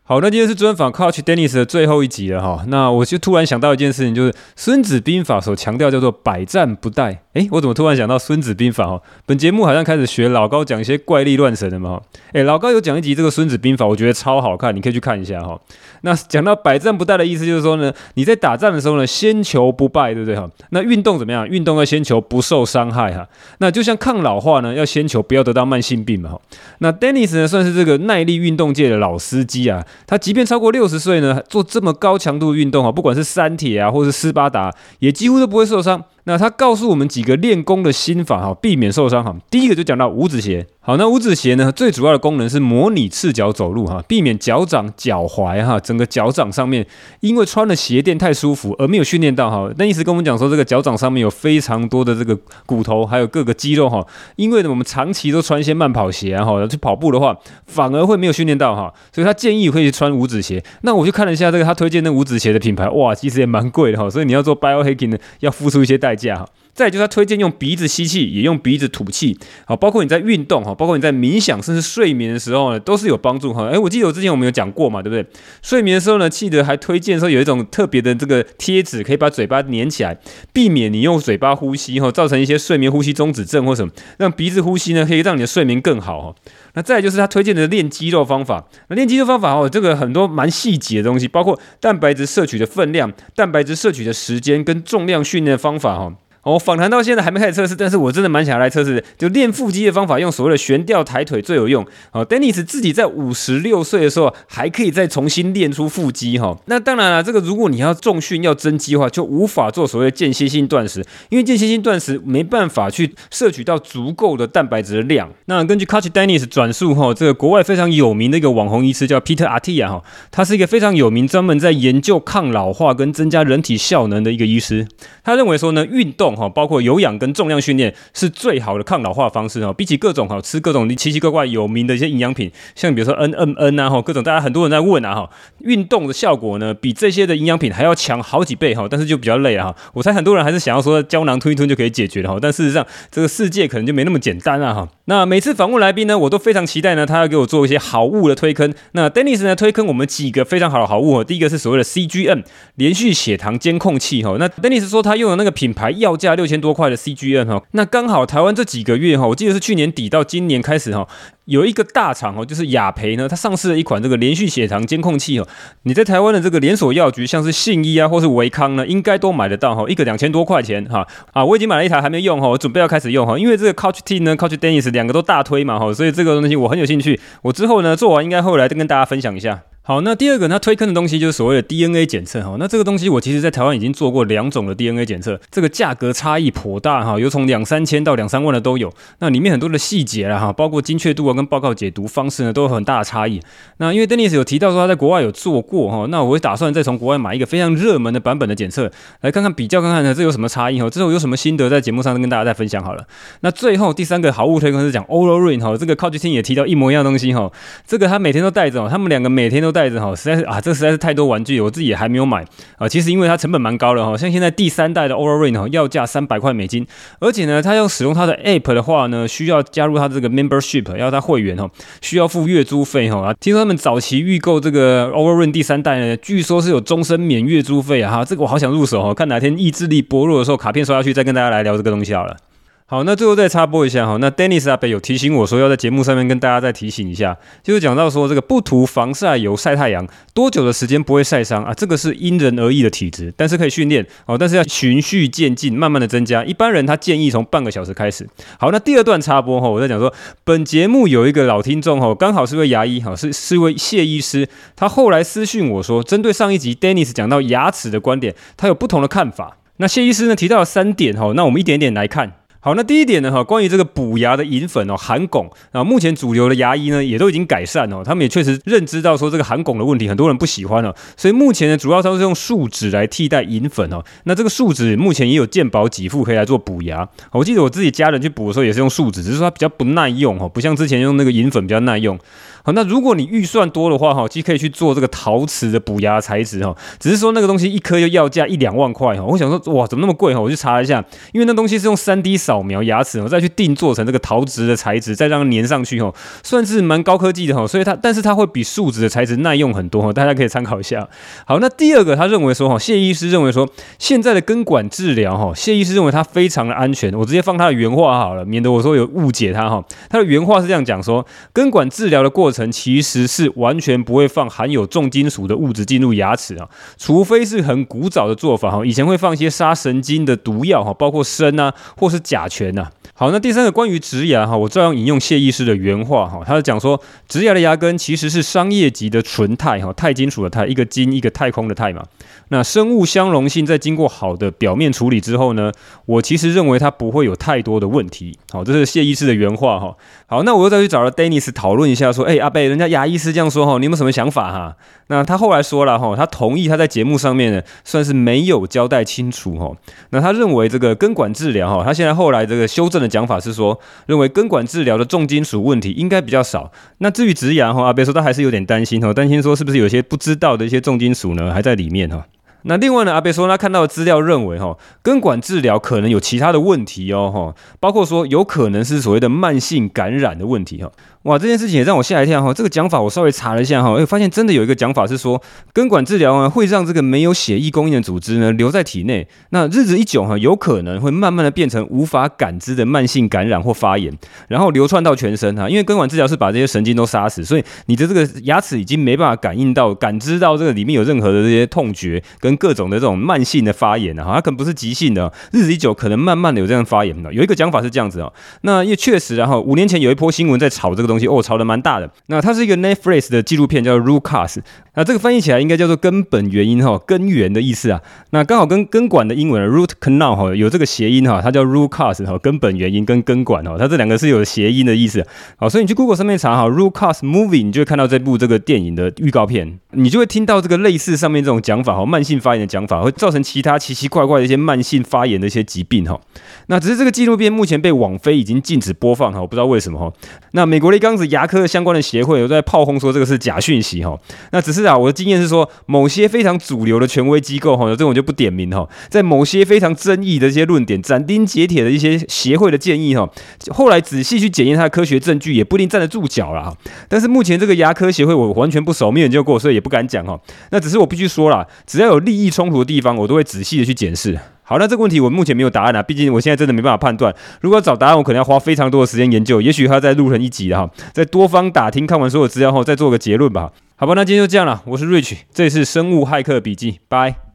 好，那今天是专访 Coach Dennis 的最后一集了哈。那我就突然想到一件事情，就是《孙子兵法》所强调叫做“百战不殆”。诶，我怎么突然想到《孙子兵法》哈？本节目好像开始学老高讲一些怪力乱神的嘛。诶，老高有讲一集这个《孙子兵法》，我觉得超好看，你可以去看一下哈。那讲到“百战不殆”的意思，就是说呢，你在打仗的时候呢，先求不败，对不对哈？那运动怎么样？运动要先求不受伤害哈。那就像抗老化呢，要先求不要得到慢性病嘛哈。那 Dennis 呢，算是这个耐力运动界的老司机啊。他即便超过六十岁呢，做这么高强度运动啊，不管是三铁啊，或是斯巴达，也几乎都不会受伤。那他告诉我们几个练功的心法哈，避免受伤哈。第一个就讲到五指鞋。好，那五指鞋呢，最主要的功能是模拟赤脚走路哈，避免脚掌、脚踝哈，整个脚掌上面因为穿了鞋垫太舒服而没有训练到哈。那意思跟我们讲说，这个脚掌上面有非常多的这个骨头，还有各个肌肉哈。因为呢，我们长期都穿一些慢跑鞋然后去跑步的话，反而会没有训练到哈。所以他建议会去穿五指鞋。那我去看了一下这个他推荐的五指鞋的品牌，哇，其实也蛮贵的哈。所以你要做 biohacking 呢，要付出一些代代价哈。再就是他推荐用鼻子吸气，也用鼻子吐气，好，包括你在运动哈，包括你在冥想，甚至睡眠的时候呢，都是有帮助哈。哎，我记得我之前我们有讲过嘛，对不对？睡眠的时候呢，记得还推荐说有一种特别的这个贴纸，可以把嘴巴粘起来，避免你用嘴巴呼吸哈，造成一些睡眠呼吸中止症或什么，让鼻子呼吸呢，可以让你的睡眠更好哈。那再就是他推荐的练肌肉方法，那练肌肉方法哦，这个很多蛮细节的东西，包括蛋白质摄取的分量、蛋白质摄取的时间跟重量训练方法哈。我访谈到现在还没开始测试，但是我真的蛮想要来测试的。就练腹肌的方法，用所谓的悬吊抬腿最有用。哦，Dennis 自己在五十六岁的时候还可以再重新练出腹肌哈。那当然了，这个如果你要重训要增肌的话，就无法做所谓的间歇性断食，因为间歇性断食没办法去摄取到足够的蛋白质的量。那根据 Coach Dennis 转述哈，这个国外非常有名的一个网红医师叫 Peter Attia 哈，他是一个非常有名，专门在研究抗老化跟增加人体效能的一个医师。他认为说呢，运动。哈，包括有氧跟重量训练是最好的抗老化方式哈。比起各种哈吃各种奇奇怪怪有名的一些营养品，像比如说 N M N 啊哈，各种大家很多人在问啊哈，运动的效果呢比这些的营养品还要强好几倍哈，但是就比较累啊哈。我猜很多人还是想要说胶囊吞一吞就可以解决的哈，但事实上这个世界可能就没那么简单啊哈。那每次访问来宾呢，我都非常期待呢，他要给我做一些好物的推坑。那 Dennis 呢推坑我们几个非常好的好物，第一个是所谓的 C G M 连续血糖监控器哈。那 Dennis 说他用的那个品牌药价六千多块的 CGM 哈，那刚好台湾这几个月哈，我记得是去年底到今年开始哈，有一个大厂哦，就是雅培呢，它上市了一款这个连续血糖监控器哦，你在台湾的这个连锁药局，像是信义啊，或是维康呢，应该都买得到哈，一个两千多块钱哈。啊，我已经买了一台还没用哈，我准备要开始用哈，因为这个 Coach T 呢，Coach Dennis 两个都大推嘛哈，所以这个东西我很有兴趣，我之后呢做完应该后来再跟大家分享一下。好，那第二个，他推坑的东西就是所谓的 DNA 检测哈。那这个东西我其实在台湾已经做过两种的 DNA 检测，这个价格差异颇大哈，有从两三千到两三万的都有。那里面很多的细节啦哈，包括精确度啊跟报告解读方式呢都有很大的差异。那因为 Dennis 有提到说他在国外有做过哈，那我会打算再从国外买一个非常热门的版本的检测，来看看比较看看呢这有什么差异哈。之后有什么心得在节目上跟大家再分享好了。那最后第三个好物推坑是讲 Oura Ring 哈，这个 Coach Tim 也提到一模一样的东西哈，这个他每天都带着，他们两个每天都袋子哈，实在是。啊，这实在是太多玩具，我自己也还没有买啊。其实因为它成本蛮高的哈，像现在第三代的 Oura Ring 哈，要价三百块美金，而且呢，它要使用它的 App 的话呢，需要加入它这个 Membership，要它会员哈，需要付月租费哈。听说他们早期预购这个 Oura Ring 第三代呢，据说是有终身免月租费啊哈，这个我好想入手哈，看哪天意志力薄弱的时候，卡片刷下去，再跟大家来聊这个东西好了。好，那最后再插播一下哈，那 Dennis 阿伯有提醒我说要在节目上面跟大家再提醒一下，就是讲到说这个不涂防晒油晒太阳多久的时间不会晒伤啊？这个是因人而异的体质，但是可以训练哦，但是要循序渐进，慢慢的增加。一般人他建议从半个小时开始。好，那第二段插播哈，我在讲说本节目有一个老听众哈，刚好是位牙医哈，是是位谢医师，他后来私讯我说，针对上一集 Dennis 讲到牙齿的观点，他有不同的看法。那谢医师呢提到了三点哈，那我们一点点来看。好，那第一点呢，哈，关于这个补牙的银粉哦，含汞啊，目前主流的牙医呢也都已经改善哦，他们也确实认知到说这个含汞的问题，很多人不喜欢哦，所以目前呢，主要都是用树脂来替代银粉哦。那这个树脂目前也有健保给付可以来做补牙。我记得我自己家人去补的时候也是用树脂，只是说它比较不耐用哦，不像之前用那个银粉比较耐用。好，那如果你预算多的话哈，其实可以去做这个陶瓷的补牙材质哈，只是说那个东西一颗就要价一两万块哈。我想说哇，怎么那么贵哈？我去查了一下，因为那东西是用 3D 扫扫描牙齿，我再去定做成这个陶瓷的材质，再让它粘上去哈，算是蛮高科技的哈。所以它，但是它会比树脂的材质耐用很多哈，大家可以参考一下。好，那第二个他认为说哈，谢医师认为说现在的根管治疗哈，谢医师认为它非常的安全。我直接放他的原话好了，免得我说有误解他哈。他的原话是这样讲说，根管治疗的过程其实。是完全不会放含有重金属的物质进入牙齿啊，除非是很古早的做法哈。以前会放一些杀神经的毒药哈，包括砷啊，或是甲醛呐。好，那第三个关于植牙哈，我照样引用谢医师的原话哈，他是讲说，植牙的牙根其实是商业级的纯钛哈，钛金属的钛，一个金一个太空的钛嘛。那生物相容性在经过好的表面处理之后呢，我其实认为它不会有太多的问题。好，这是谢医师的原话哈。好，那我又再去找了 Dennis 讨论一下，说，哎，阿贝，人家牙医师这样说哈，你有没有什么想法哈？那他后来说了哈，他同意他在节目上面呢，算是没有交代清楚哈。那他认为这个根管治疗哈，他现在后来这个修正的讲法是说，认为根管治疗的重金属问题应该比较少。那至于植牙哈，阿贝说他还是有点担心哈，担心说是不是有些不知道的一些重金属呢还在里面哈。那另外呢，阿贝说他看到的资料认为哈，根管治疗可能有其他的问题哦哈，包括说有可能是所谓的慢性感染的问题哈。哇，这件事情也让我吓一跳哈！这个讲法我稍微查了一下哈，哎，发现真的有一个讲法是说，根管治疗啊会让这个没有血液供应的组织呢留在体内，那日子一久哈，有可能会慢慢的变成无法感知的慢性感染或发炎，然后流窜到全身哈。因为根管治疗是把这些神经都杀死，所以你的这个牙齿已经没办法感应到、感知到这个里面有任何的这些痛觉跟各种的这种慢性的发炎哈，它可能不是急性的，日子一久可能慢慢的有这样发炎的。有一个讲法是这样子哦，那也确实然后五年前有一波新闻在炒这个东西哦，炒得蛮大的。那它是一个 Netflix 的纪录片，叫 Root Cause。那这个翻译起来应该叫做根本原因哈，根源的意思啊。那刚好跟根管的英文 root canal 哈有这个谐音哈，它叫 root cause 哈，根本原因跟根管哈，它这两个是有谐音的意思。好，所以你去 Google 上面查哈 root cause movie，你就会看到这部这个电影的预告片，你就会听到这个类似上面这种讲法哈，慢性发炎的讲法会造成其他奇奇怪怪的一些慢性发炎的一些疾病哈。那只是这个纪录片目前被网飞已经禁止播放哈，我不知道为什么哈。那美国的刚子牙科相关的协会有在炮轰说这个是假讯息哈。那只是啊，我的经验是说。某些非常主流的权威机构哈，这种就不点名哈，在某些非常争议的一些论点，斩钉截铁的一些协会的建议哈，后来仔细去检验它的科学证据，也不一定站得住脚了。但是目前这个牙科协会我完全不熟，没研究过，所以也不敢讲哈。那只是我必须说了，只要有利益冲突的地方，我都会仔细的去检视。好，那这个问题我目前没有答案啊，毕竟我现在真的没办法判断。如果要找答案，我可能要花非常多的时间研究，也许还要再录成一集的哈，再多方打听，看完所有资料后再做个结论吧。好吧，那今天就这样了。我是 Rich，这里是生物骇客笔记，拜。